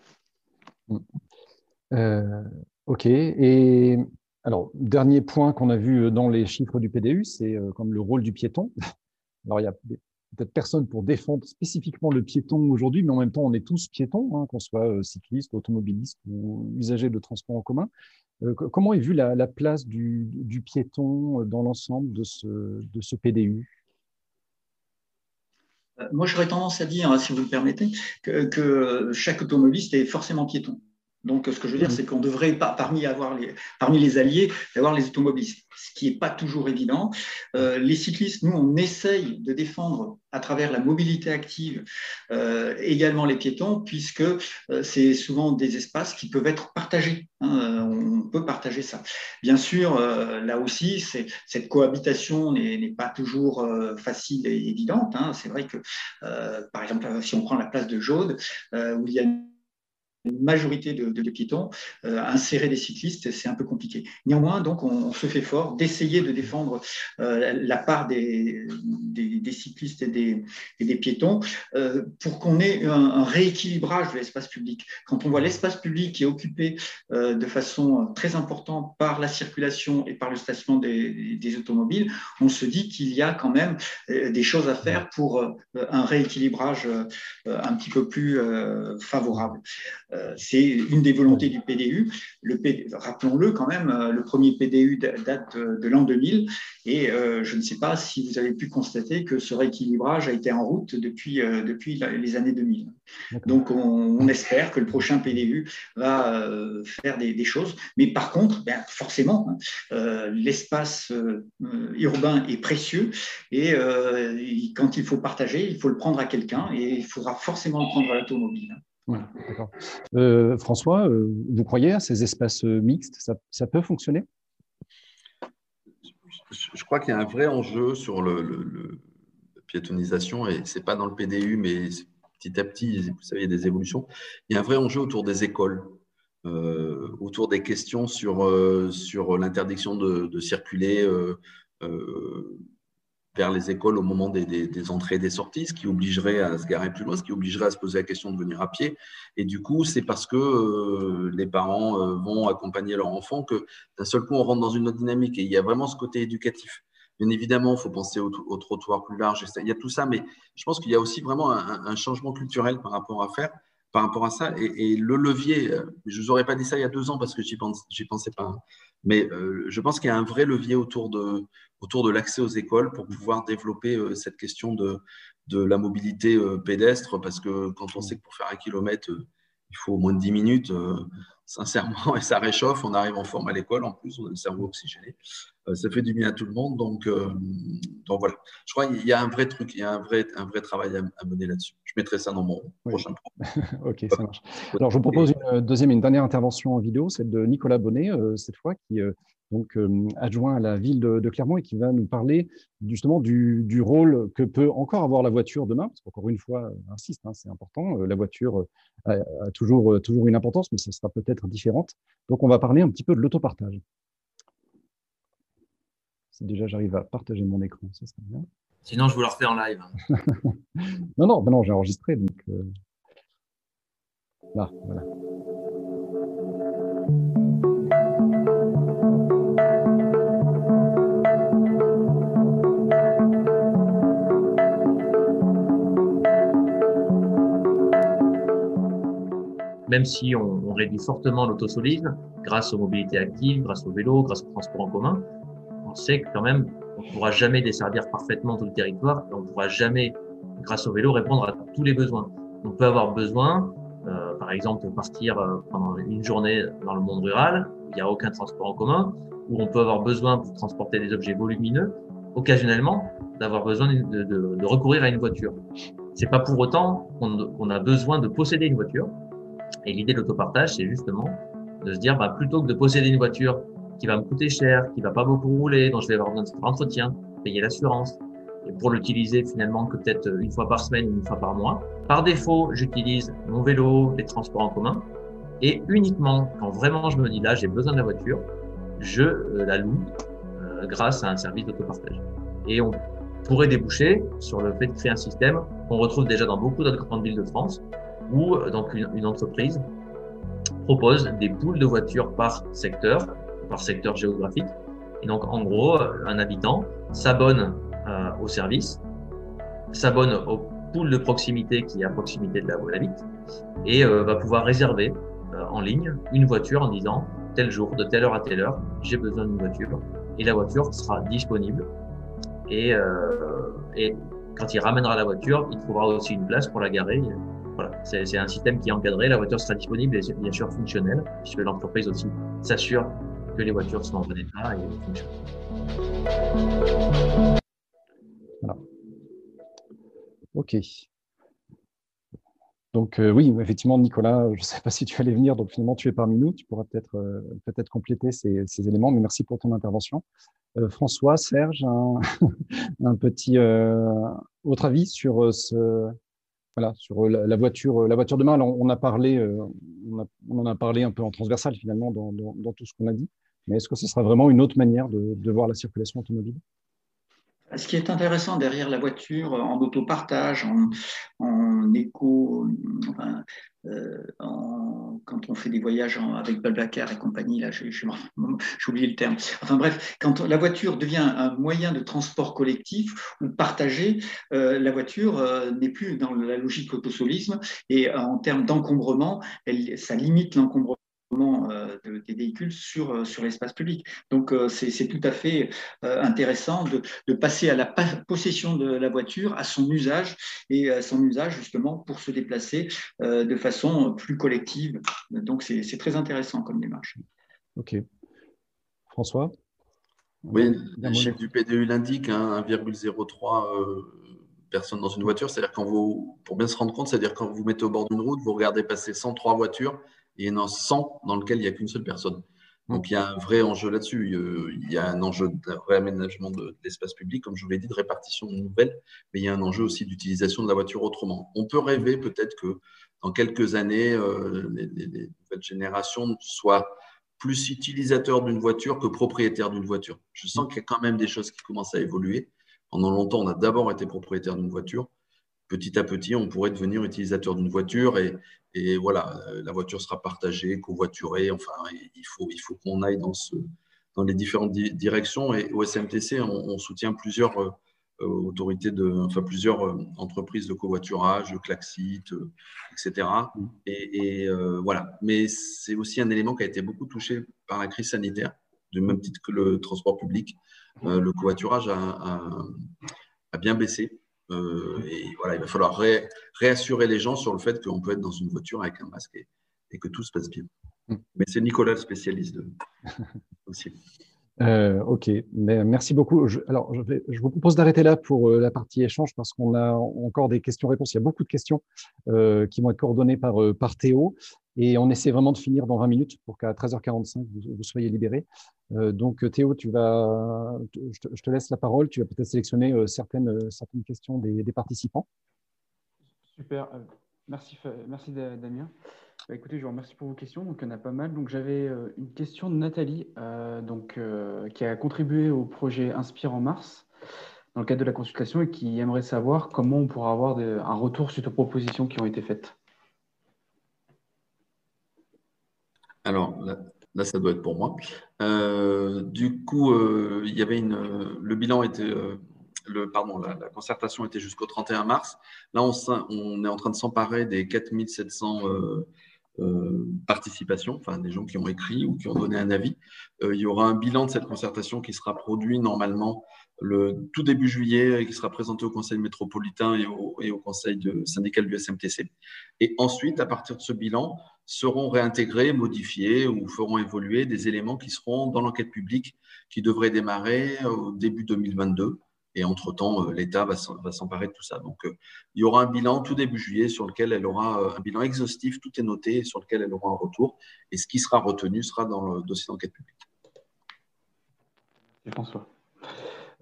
Euh, ok. Et alors, dernier point qu'on a vu dans les chiffres du PDU, c'est euh, comme le rôle du piéton. Alors, il y a peut-être personne pour défendre spécifiquement le piéton aujourd'hui, mais en même temps, on est tous piétons, hein, qu'on soit euh, cycliste, automobiliste ou usager de transport en commun. comment est vue la, place du, du, piéton dans l'ensemble de ce, de ce PDU moi, j'aurais tendance à dire, si vous le permettez, que, chaque automobiliste est forcément piéton. Donc, ce que je veux dire, c'est qu'on devrait, parmi, avoir les, parmi les alliés, avoir les automobilistes, ce qui n'est pas toujours évident. Euh, les cyclistes, nous, on essaye de défendre à travers la mobilité active euh, également les piétons, puisque euh, c'est souvent des espaces qui peuvent être partagés. Hein, on peut partager ça. Bien sûr, là aussi, cette cohabitation n'est pas toujours facile et évidente. Hein. C'est vrai que, par exemple, si on prend la place de Jaude, où il y a une majorité de, piétons, euh, insérer des cyclistes, c'est un peu compliqué. Néanmoins, donc, on, se fait fort d'essayer de défendre euh, la part des, cyclistes et des, des piétons euh, pour qu'on ait un, rééquilibrage de l'espace public. Quand on voit l'espace public qui est occupé de façon très importante par la circulation et par le stationnement des, automobiles, on se dit qu'il y a quand même des choses à faire pour un rééquilibrage un petit peu plus favorable. Euh, c'est une des volontés du PDU. Rappelons-le quand même, euh, le premier PDU date de, l'an 2000 et euh, je ne sais pas si vous avez pu constater que ce rééquilibrage a été en route depuis, depuis les années 2000. Donc on, espère que le prochain PDU va faire des, choses. Mais par contre, ben, forcément, hein, l'espace urbain est précieux et quand il faut partager, il faut le prendre à quelqu'un et il faudra forcément le prendre à l'automobile. Euh, François, euh, vous croyez à ces espaces euh, mixtes? Ça, peut fonctionner? Je, crois qu'il y a un vrai enjeu sur le, piétonisation, et ce n'est pas dans le PDU, mais petit à petit, vous savez, il y a des évolutions. Il y a un vrai enjeu autour des écoles, autour des questions sur, sur l'interdiction de, de, circuler vers les écoles au moment des, entrées et des sorties, ce qui obligerait à se garer plus loin, ce qui obligerait à se poser la question de venir à pied. Et du coup, c'est parce que euh, les parents euh, vont accompagner leur enfant que d'un seul coup, on rentre dans une autre dynamique. Et il y a vraiment ce côté éducatif. Bien évidemment, il faut penser au, trottoir plus large. Il y a tout ça, mais je pense qu'il y a aussi vraiment un, changement culturel par rapport à faire par rapport à ça. Et, le levier, euh, je ne vous aurais pas dit ça il y a deux ans parce que j'y pensais pas. Mais je pense qu'il y a un vrai levier autour de, autour de l'accès aux écoles pour pouvoir développer euh, cette question de, de la mobilité euh, pédestre, parce que quand on sait que pour faire un kilomètre, euh, il faut au moins de 10 minutes, sincèrement, et ça réchauffe, on arrive en forme à l'école, en plus, on a le cerveau oxygéné. ça fait du bien à tout le monde. Donc, donc voilà, je crois qu'il y a un vrai truc, il y a un vrai, un vrai travail à, mener là-dessus. Je mettrai ça dans mon prochain programme. ok, ça marche. Alors, je vous propose une deuxième et une dernière intervention en vidéo, celle de Nicolas Bonnet, cette fois, qui donc euh, adjoint à la ville de, Clermont et qui va nous parler justement du, rôle que peut encore avoir la voiture demain, parce qu'encore une fois, insiste, hein, c'est important, euh, la voiture a, toujours, toujours une importance, mais ça sera peut-être différente. Donc on va parler un petit peu de l'autopartage. Si déjà j'arrive à partager mon écran, ça serait bien. Sinon, je vous le refais en live. non, non, ben non j'ai enregistré. Donc, euh, Là, voilà. même si on, réduit fortement l'autosolisme grâce aux mobilités actives, grâce au vélo, grâce au transport en commun, on sait que quand même, on ne pourra jamais desservir parfaitement tout le territoire et on ne pourra jamais, grâce au vélo, répondre à tous les besoins. On peut avoir besoin, euh, par exemple, de partir euh, pendant une journée dans le monde rural, il n'y a aucun transport en commun, où on peut avoir besoin pour transporter des objets volumineux, occasionnellement, d'avoir besoin de, de, de, recourir à une voiture. C'est pas pour autant qu'on a besoin de posséder une voiture. Et l'idée de l'autopartage, c'est justement de se dire, bah, plutôt que de posséder une voiture qui va me coûter cher, qui va pas beaucoup rouler, dont je vais avoir besoin de faire entretien, payer l'assurance, et pour l'utiliser finalement que peut-être une fois par semaine une fois par mois. Par défaut, j'utilise mon vélo, les transports en commun, et uniquement quand vraiment je me dis là, j'ai besoin de la voiture, je euh, la loue euh, grâce à un service d'autopartage. Et on pourrait déboucher sur le fait de créer un système qu'on retrouve déjà dans beaucoup d'autres grandes villes de France, où euh, donc une, une entreprise propose des poules de voitures par secteur, par secteur géographique. Et donc, en gros, un habitant s'abonne euh, au service, s'abonne au pool de proximité qui est à proximité de là où et euh, va pouvoir réserver euh, en ligne une voiture en disant tel jour, de telle heure à telle heure, j'ai besoin d'une voiture, et la voiture sera disponible. Et, et quand il ramènera la voiture, il trouvera aussi une place pour la garer. Voilà, c'est un système qui est encadré, la voiture sera disponible et bien sûr fonctionnelle, puisque l'entreprise aussi s'assure les voitures sont en bon état et fonctionnent. Voilà. Ok. Donc euh, oui, effectivement, Nicolas, je ne sais pas si tu allais venir, donc finalement tu es parmi nous, tu pourras peut-être euh, compléter ces, éléments, mais merci pour ton intervention. Euh, François, Serge, un, petit autre avis sur la, voiture la de main? on, a parlé, on, en a parlé un peu en transversal finalement dans tout ce qu'on a dit, mais est-ce que ce sera vraiment une autre manière de, voir la circulation automobile? Ce qui est intéressant derrière la voiture, en autopartage, en, en éco, euh, en, quand on fait des voyages avec Balbacar et compagnie, là, j'ai oublié le terme. Enfin bref, quand la voiture devient un moyen de transport collectif ou partagé, euh, la voiture euh, n'est plus dans la logique autosolisme et en termes d'encombrement, ça limite l'encombrement euh, des véhicules sur, euh, sur l'espace public. Donc, euh, c'est tout à fait intéressant de, de, passer à la possession de la voiture, à son usage, et à son usage justement pour se déplacer de façon plus collective. Donc, c'est très intéressant comme démarche. OK. François? Oui, les chiffres du PDU l'indiquent, hein, 1,03 personnes dans une voiture. C'est-à-dire quand vous, pour bien se rendre compte, c'est-à-dire quand vous mettez au bord d'une route, vous regardez passer 103 voitures et il y en a 100 dans lequel il n'y a qu'une seule personne. Donc il y a un vrai enjeu là-dessus. Il y a un enjeu de réaménagement de, l'espace public, comme je vous l'ai dit, de répartition de nouvelles, mais il y a un enjeu aussi d'utilisation de la voiture autrement. On peut rêver peut-être que dans quelques années, euh, les, nouvelles générations soient plus utilisateurs d'une voiture que propriétaires d'une voiture. Je sens qu'il y a quand même des choses qui commencent à évoluer. Pendant longtemps, on a d'abord été propriétaire d'une voiture petit à petit, on pourrait devenir utilisateur d'une voiture et, et, voilà, la voiture sera partagée, covoiturée. Enfin, il faut, il faut qu'on aille dans, ce, dans les différentes directions. Et au SMTC, on, soutient plusieurs euh, autorités, de, enfin plusieurs euh, entreprises de covoiturage, Klaxit, euh, etc. Et, voilà. Mais c'est aussi un élément qui a été beaucoup touché par la crise sanitaire, du même titre que le transport public. le covoiturage a, a bien baissé. Euh, et voilà, il va falloir réassurer les gens sur le fait qu'on peut être dans une voiture avec un masque et, que tout se passe bien. Mm. Mais c'est Nicolas le spécialiste de... aussi. Euh, ok, Mais merci beaucoup. Je, alors, je, vais, je, vous propose d'arrêter là pour euh, la partie échange parce qu'on a encore des questions-réponses. Il y a beaucoup de questions euh, qui vont être coordonnées par, par Théo et on essaie vraiment de finir dans 20 minutes pour qu'à 13h45 vous, vous soyez libérés. donc, Théo, tu vas, je te, laisse la parole. Tu vas peut-être sélectionner certaines, certaines questions des, participants. Super. merci, Damien. Bah, écoutez, je vous remercie pour vos questions. Donc, il y en a pas mal. Donc, j'avais euh, une question de Nathalie, euh, donc, euh, qui a contribué au projet Inspire en mars dans le cadre de la consultation et qui aimerait savoir comment on pourra avoir un retour suite aux propositions qui ont été faites. Alors, là, ça doit être pour moi. du coup, il y avait une, le bilan était le, pardon, la, concertation était jusqu'au 31 mars. Là, on, on, est en train de s'emparer des 4700 participation, enfin des gens qui ont écrit ou qui ont donné un avis. il y aura un bilan de cette concertation qui sera produit normalement le tout début juillet, qui sera présenté au Conseil métropolitain et au, et au Conseil de, syndical du SMTC. Et ensuite, à partir de ce bilan, seront réintégrés, modifiés ou feront évoluer des éléments qui seront dans l'enquête publique qui devrait démarrer au début 2022. Et entre-temps, euh, l'État va s'emparer de tout ça. Donc, euh, il y aura un bilan tout début juillet sur lequel elle aura euh, un bilan exhaustif, tout est noté, sur lequel elle aura un retour. Et ce qui sera retenu sera dans le dossier d'enquête publique. François.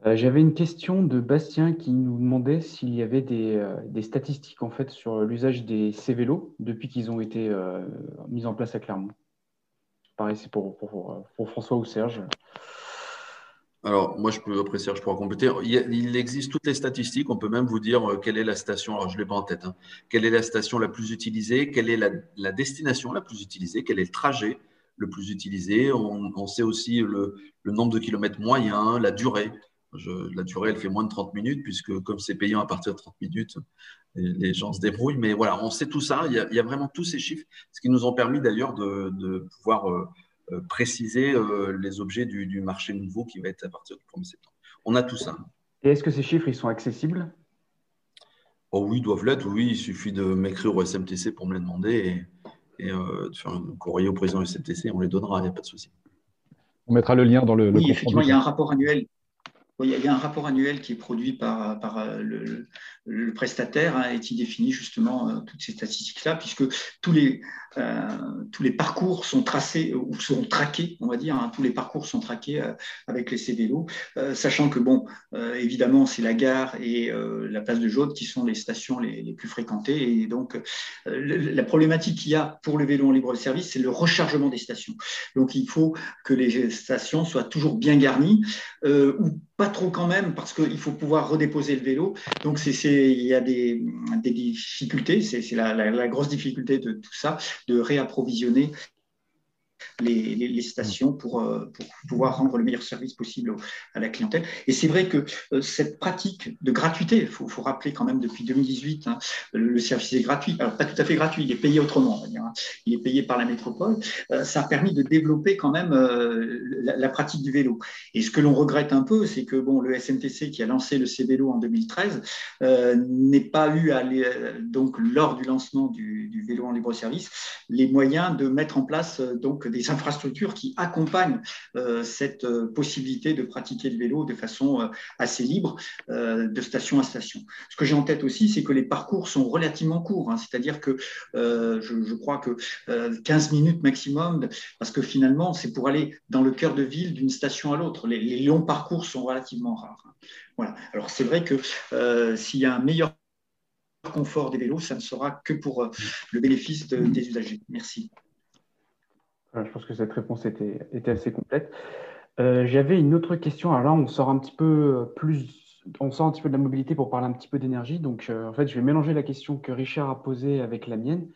J'avais une question de Bastien qui nous demandait s'il y avait des, statistiques en fait sur l'usage des C-vélos depuis qu'ils ont été mis en place à Clermont. Pareil, c'est pour, François ou Serge. Alors, moi, je peux, après Serge, je pourrais compléter. Il, existe toutes les statistiques. On peut même vous dire quelle est la station, alors je ne l'ai pas en tête, hein. quelle est la station la plus utilisée, quelle est la, destination la plus utilisée, quel est le trajet le plus utilisé? On, sait aussi le, nombre de kilomètres moyens, la durée la durée, elle fait moins de 30 minutes, puisque comme c'est payant à partir de 30 minutes, les, gens se débrouillent. Mais voilà, on sait tout ça. Il y a, vraiment tous ces chiffres, ce qui nous ont permis d'ailleurs de, pouvoir euh, euh, préciser euh, les objets du, marché nouveau qui va être à partir du 1er septembre. On a tout ça. Et est-ce que ces chiffres, ils sont accessibles? Oh oui, ils doivent l'être. Oui, il suffit de m'écrire au SMTC pour me les demander et, de faire un courrier au président du SMTC. On les donnera, il n'y a pas de souci. On mettra le lien dans le. Oui, effectivement, il y a un rapport annuel il y a un rapport annuel qui est produit par, par euh, le, le, prestataire hein, et qui définit justement euh, toutes ces statistiques-là, puisque tous les, euh, tous les parcours sont tracés ou seront traqués, on va dire, hein, tous les parcours sont traqués avec les CVLO, sachant que, bon, évidemment, c'est la gare et la place de Jaude qui sont les stations les, plus fréquentées. Et donc, la problématique qu'il y a pour le vélo en libre service, c'est le rechargement des stations. Donc, il faut que les stations soient toujours bien garnies ou pas trop quand même, parce qu'il faut pouvoir redéposer le vélo. Donc, il y a des, difficultés, c'est, la, grosse difficulté de tout ça, de réapprovisionner les, stations pour, euh, pour, pouvoir rendre le meilleur service possible à la clientèle. Et c'est vrai que euh, cette pratique de gratuité, il faut, rappeler quand même depuis 2018, hein, le, service est gratuit. Alors, pas tout à fait gratuit, il est payé autrement, on va dire. Hein. Il est payé par la métropole. Euh, ça a permis de développer quand même la, pratique du vélo. Et ce que l'on regrette un peu, c'est que bon, le SMTC qui a lancé le C-Vélo en 2013 n'ait pas eu, donc, lors du lancement du, du vélo en libre service, les moyens de mettre en place donc des infrastructures qui accompagnent euh, cette euh, possibilité de pratiquer le vélo de façon euh, assez libre de station à station. Ce que j'ai en tête aussi, c'est que les parcours sont relativement courts, hein. c'est-à-dire que je, crois que 15 minutes maximum, parce que finalement, c'est pour aller dans le cœur de ville d'une station à l'autre. Les, longs parcours sont relativement rares. Hein. Voilà. Alors c'est vrai que s'il y a un meilleur confort des vélos, ça ne sera que pour le bénéfice des usagers. Merci je pense que cette réponse était, était assez complète. Euh, j'avais une autre question. Alors là, on sort un petit peu plus, on sort un petit peu de la mobilité pour parler un petit peu d'énergie. Donc, euh, en fait, je vais mélanger la question que Richard a posée avec la mienne.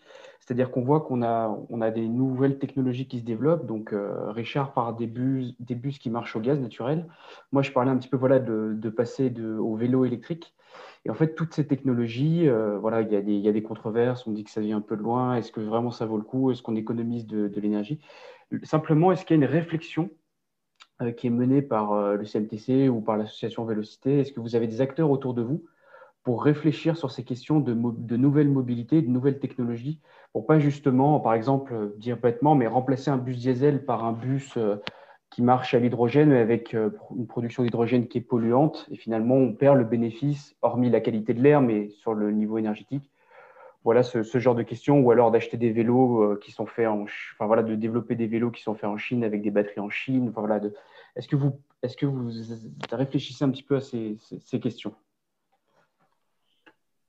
C'est-à-dire qu'on voit qu'on a, on a des nouvelles technologies qui se développent. Donc, euh, Richard parle des bus, des bus qui marchent au gaz naturel. Moi, je parlais un petit peu voilà, de, passer au vélo électrique. Et en fait, toutes ces technologies, euh, voilà, il y, a des, y, a des controverses, on dit que ça vient un peu de loin, est-ce que vraiment ça vaut le coup, est-ce qu'on économise de, l'énergie? Simplement, est-ce qu'il y a une réflexion euh, qui est menée par le CMTC ou par l'association Vélocité? Est-ce que vous avez des acteurs autour de vous pour réfléchir sur ces questions de, de nouvelles mobilités, de nouvelles technologies, pour pas justement, par exemple, dire bêtement, mais remplacer un bus diesel par un bus qui marche à l'hydrogène, mais avec euh, une production d'hydrogène qui est polluante. Et finalement, on perd le bénéfice, hormis la qualité de l'air, mais sur le niveau énergétique. Voilà ce, genre de questions, ou alors d'acheter des vélos euh, qui sont faits en, enfin voilà, de développer des vélos qui sont faits en Chine avec des batteries en Chine. Voilà, est-ce que vous, est-ce que vous réfléchissez un petit peu à ces questions?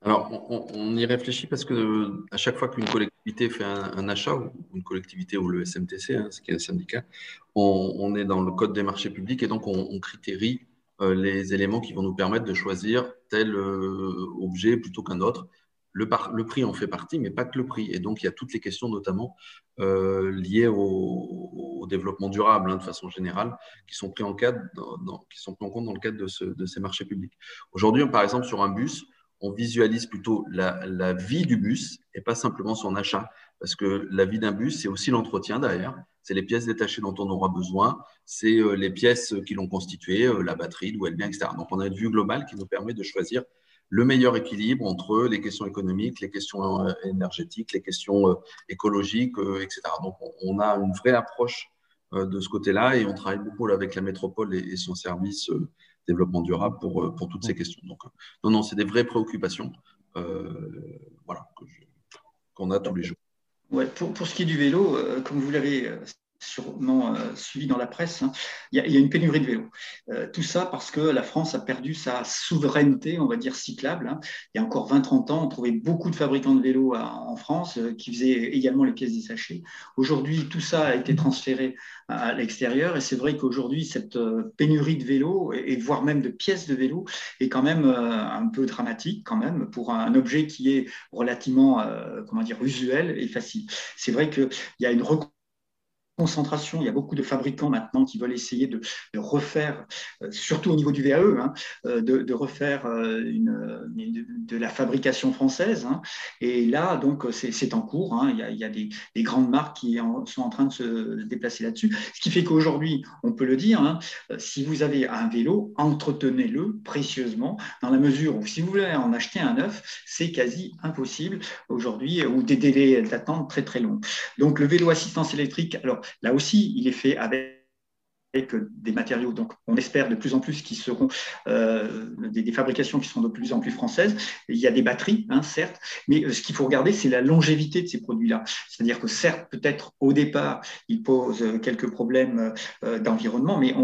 Alors, on, y réfléchit parce que à chaque fois qu'une collectivité fait un, achat, ou une collectivité ou le SMTC, hein, ce qui est un syndicat, on, est dans le code des marchés publics et donc on, critérie euh, les éléments qui vont nous permettre de choisir tel euh, objet plutôt qu'un autre. Le, prix en fait partie, mais pas que le prix. Et donc, il y a toutes les questions, notamment euh, liées au, développement durable, hein, de façon générale, qui sont, pris en pris en compte dans le cadre de ces marchés publics. Aujourd'hui, par exemple, sur un bus, on visualise plutôt la, vie du bus et pas simplement son achat. Parce que la vie d'un bus, c'est aussi l'entretien derrière. C'est les pièces détachées dont on aura besoin. C'est euh, les pièces qui l'ont constitué, euh, la batterie, d'où elle vient, etc. Donc, on a une vue globale qui nous permet de choisir le meilleur équilibre entre les questions économiques, les questions euh, énergétiques, les questions écologiques, etc. Donc, on a une vraie approche de ce côté-là et on travaille beaucoup avec la métropole et son service développement durable pour, euh, pour toutes ces questions. Donc, euh, non, non, c'est des vraies préoccupations euh, voilà, qu'on a tous les jours. Ouais, pour, pour, ce qui est du vélo, comme vous l'avez sûrement euh, suivi dans la presse, hein. il, y a, une pénurie de vélos. Euh, tout ça parce que la France a perdu sa souveraineté, on va dire, cyclable. Hein. Il y a encore 20-30 ans, on trouvait beaucoup de fabricants de vélos en France euh, qui faisaient également les pièces détachées. Aujourd'hui, tout ça a été transféré à, l'extérieur et c'est vrai qu'aujourd'hui, cette pénurie de vélos et, voire même de pièces de vélos est quand même un peu dramatique quand même pour un, objet qui est relativement, comment dire, usuel et facile. C'est vrai qu'il y a une Il y a beaucoup de fabricants maintenant qui veulent essayer de, refaire, euh, surtout au niveau du VAE, hein, euh, de, refaire euh, de, la fabrication française. Hein. Et là, donc, c'est en cours. Hein. Il y a, des, grandes marques qui sont en train de se déplacer là-dessus. Ce qui fait qu'aujourd'hui, on peut le dire, si vous avez un vélo, entretenez-le précieusement, dans la mesure où si vous voulez en acheter un neuf, c'est quasi impossible aujourd'hui, ou des délais d'attente très très longs. Donc, le vélo assistance électrique, alors Là aussi, il est fait avec avec des matériaux, donc on espère de plus en plus qui seront euh, des, fabrications qui seront de plus en plus françaises. Il y a des batteries, hein, certes, mais euh, ce qu'il faut regarder, c'est la longévité de ces produits-là. C'est-à-dire que certes, peut-être au départ, ils posent quelques problèmes euh, d'environnement, mais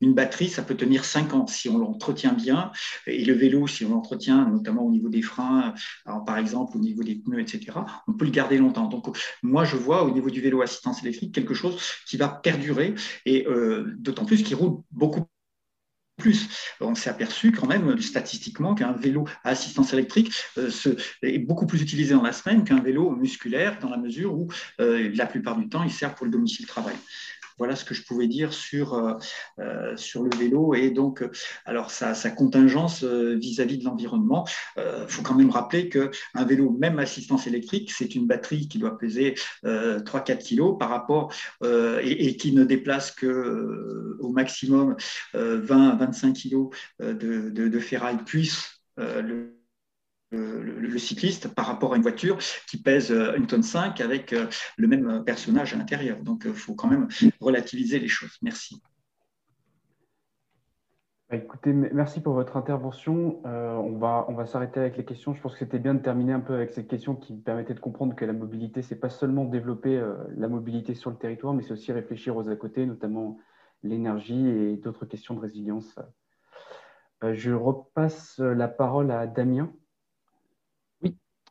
une batterie, ça peut tenir 5 ans si on l'entretient bien, et le vélo, si on l'entretient, notamment au niveau des freins, par exemple au niveau des pneus, etc., on peut le garder longtemps. Donc moi, je vois au niveau du vélo assistance électrique quelque chose qui va perdurer et d'autant plus qu'il roule beaucoup plus. On s'est aperçu quand même statistiquement qu'un vélo à assistance électrique euh, est beaucoup plus utilisé dans la semaine qu'un vélo musculaire dans la mesure où euh, la plupart du temps il sert pour le domicile travail. Voilà ce que je pouvais dire sur, euh, euh, sur le vélo et donc alors sa, contingence euh, vis-à-vis de l'environnement. Il faut quand même rappeler qu'un vélo, même assistance électrique, c'est une batterie qui doit peser 3-4 kg par rapport et, qui ne déplace que au maximum 20-25 kg de, de, de ferraille puisse le le, cycliste par rapport à une voiture qui pèse euh, une tonne 5 avec euh, le même personnage à l'intérieur. Donc, il euh, faut quand même relativiser les choses. Merci. Bah, écoutez, merci pour votre intervention. on va, on va s'arrêter avec les questions. Je pense que c'était bien de terminer un peu avec cette question qui permettait de comprendre que la mobilité, c'est pas seulement développer la mobilité sur le territoire, mais c'est aussi réfléchir aux à côté, notamment l'énergie et d'autres questions de résilience. je repasse la parole à Damien.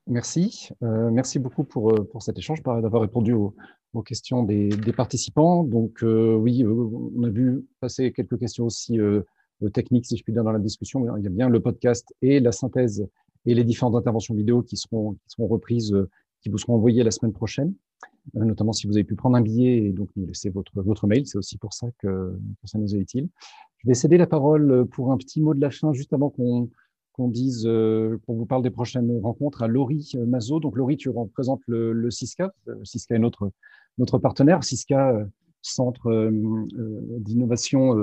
Merci. Euh, merci beaucoup pour, euh, pour cet échange, d'avoir répondu aux, aux, questions des, des, participants. Donc, euh, oui, on a vu passer quelques questions aussi techniques, si je puis dire, dans la discussion. Il y a bien le podcast et la synthèse et les différentes interventions vidéo qui seront, qui seront reprises, qui vous seront envoyées la semaine prochaine, notamment si vous avez pu prendre un billet et donc nous laisser votre, votre mail. C'est aussi pour ça que, que ça nous est utile. Je vais céder la parole pour un petit mot de la fin, juste avant qu'on euh, qu'on vous parle des prochaines rencontres à Laurie euh, Mazo. Donc, Laurie, tu représentes le, le CISCA. CISCA est notre, notre partenaire. CISCA, euh, Centre d'innovation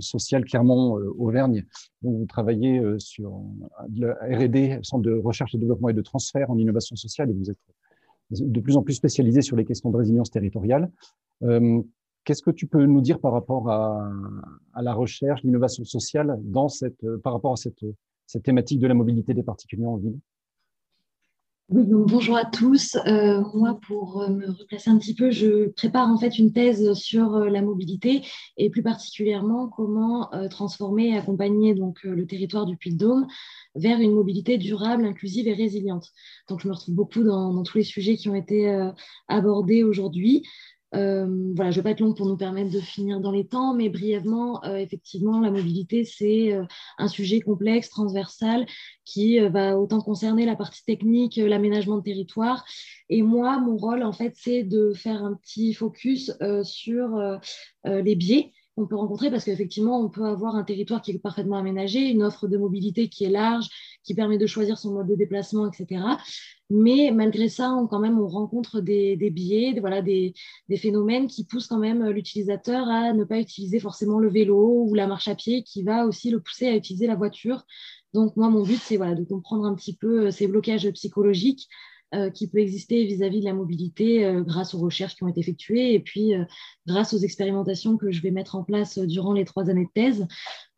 sociale Clermont-Auvergne. Donc, vous travaillez sur le R&D, Centre de recherche et développement et de transfert en innovation sociale, et vous êtes de plus en plus spécialisé sur les questions de résilience territoriale. Qu'est-ce que tu peux nous dire par rapport à, à la recherche, l'innovation sociale dans cette, par rapport à cette cette thématique de la mobilité des particuliers en ville oui, bonjour à tous. Euh, moi, pour euh, me replacer un petit peu, je prépare en fait une thèse sur euh, la mobilité et plus particulièrement comment transformer et accompagner donc le territoire du Puy-de-Dôme vers une mobilité durable, inclusive et résiliente. Donc, je me retrouve beaucoup dans, dans tous les sujets qui ont été abordés aujourd'hui. Euh, voilà, je ne vais pas être longue pour nous permettre de finir dans les temps, mais brièvement, euh, effectivement, la mobilité, c'est euh, un sujet complexe, transversal, qui va autant concerner la partie technique, l'aménagement de territoire. Et moi, mon rôle, en fait, c'est de faire un petit focus sur les biais peut rencontrer parce qu'effectivement, on peut avoir un territoire qui est parfaitement aménagé, une offre de mobilité qui est large, qui permet de choisir son mode de déplacement, etc. Mais malgré ça, on, quand même, on rencontre des, biais, des, voilà, des, phénomènes qui poussent quand même l'utilisateur à ne pas utiliser forcément le vélo ou la marche à pied, qui va aussi le pousser à utiliser la voiture. Donc moi, mon but, c'est voilà, de comprendre un petit peu ces blocages psychologiques, euh, qui peut exister vis-à-vis de la mobilité euh, grâce aux recherches qui ont été effectuées et puis euh, grâce aux expérimentations que je vais mettre en place durant les trois années de thèse,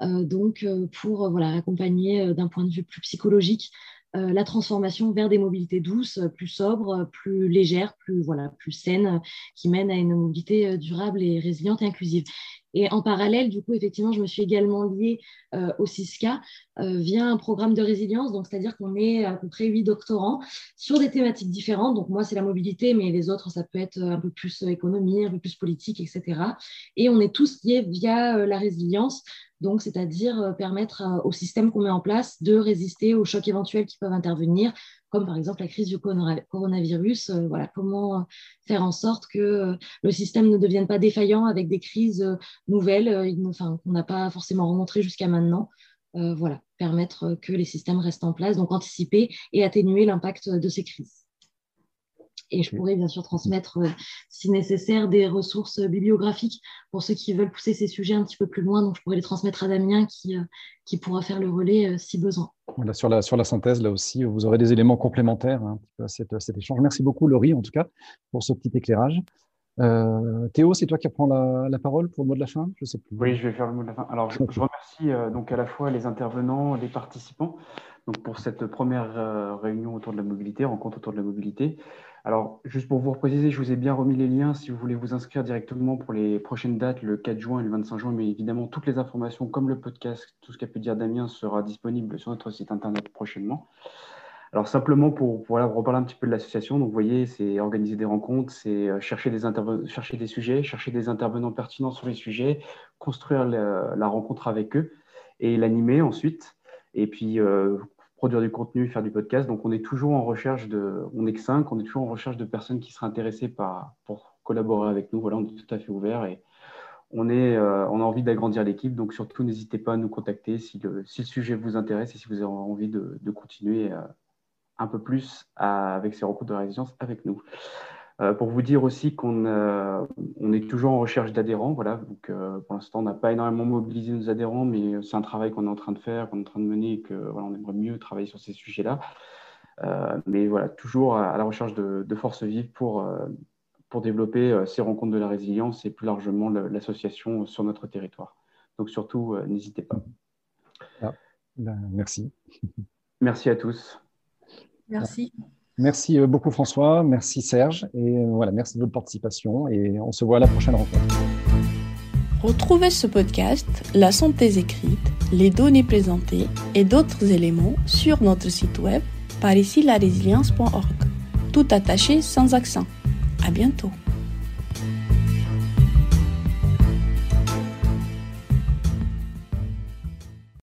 donc pour voilà, accompagner d'un point de vue plus psychologique la transformation vers des mobilités douces, plus sobres, plus légères, plus, voilà, plus saines, qui mènent à une mobilité durable et résiliente et inclusive. Et en parallèle, du coup, effectivement, je me suis également liée euh, au CISCA euh, via un programme de résilience. Donc, c'est-à-dire qu'on est à peu près huit doctorants sur des thématiques différentes. Donc, moi, c'est la mobilité, mais les autres, ça peut être un peu plus économie, un peu plus politique, etc. Et on est tous liés via euh, la résilience. Donc, c'est-à-dire permettre au système qu'on met en place de résister aux chocs éventuels qui peuvent intervenir, comme par exemple la crise du coronavirus. Euh, voilà, comment faire en sorte que euh, le système ne devienne pas défaillant avec des crises euh, nouvelles qu'on n'a pas forcément rencontrées jusqu'à maintenant. Voilà, permettre que les systèmes restent en place, donc anticiper et atténuer l'impact de ces crises. Et je pourrais bien sûr transmettre, euh, si nécessaire, des ressources bibliographiques pour ceux qui veulent pousser ces sujets un petit peu plus loin. Donc, je pourrais les transmettre à Damien qui, euh, qui pourra faire le relais euh, si besoin. Voilà, sur, la, sur la synthèse, là aussi, vous aurez des éléments complémentaires hein, à, cet, échange. Merci beaucoup, Laurie, en tout cas, pour ce petit éclairage. Théo, c'est toi qui reprends la, parole pour le mot de la fin Je sais plus. Oui, je vais faire le mot de la fin. Alors, je, remercie donc à la fois les intervenants, les participants, donc pour cette première réunion autour de la mobilité, rencontre autour de la mobilité. Alors, juste pour vous préciser, je vous ai bien remis les liens si vous voulez vous inscrire directement pour les prochaines dates, le 4 juin et le 25 juin. Mais évidemment, toutes les informations, comme le podcast, tout ce qu'a pu dire Damien, sera disponible sur notre site internet prochainement. Alors, simplement pour, voilà, reparler un petit peu de l'association, donc vous voyez, c'est organiser des rencontres, c'est euh, chercher des, chercher des sujets, chercher des intervenants pertinents sur les sujets, construire la, rencontre avec eux et l'animer ensuite. Et puis, euh, produire du contenu, faire du podcast. Donc, on est toujours en recherche de, on est que cinq, on est toujours en recherche de personnes qui seraient intéressées par, pour collaborer avec nous. Voilà, on est tout à fait ouvert et on, est, euh, on a envie d'agrandir l'équipe. Donc, surtout, n'hésitez pas à nous contacter si le, si le sujet vous intéresse et si vous avez envie de, de continuer un peu plus avec ces rencontres de résilience avec nous. Euh, pour vous dire aussi qu'on euh, on est toujours en recherche d'adhérents. Voilà. Donc, euh, pour l'instant, on n'a pas énormément mobilisé nos adhérents, mais c'est un travail qu'on est en train de faire, qu'on est en train de mener et que voilà, on aimerait mieux travailler sur ces sujets-là. mais voilà, toujours à, la recherche de, forces vives pour, pour développer ces rencontres de la résilience et plus largement l'association sur notre territoire. Donc surtout, n'hésitez pas. Ah, ben, merci. Merci à tous. Merci. Merci euh, beaucoup François, merci Serge, et euh, voilà, merci de votre participation, et on se voit à la prochaine rencontre. Retrouvez ce podcast, la synthèse écrite, les données présentées et d'autres éléments sur notre site web par ici la résilience.org. Tout attaché sans accent. À bientôt.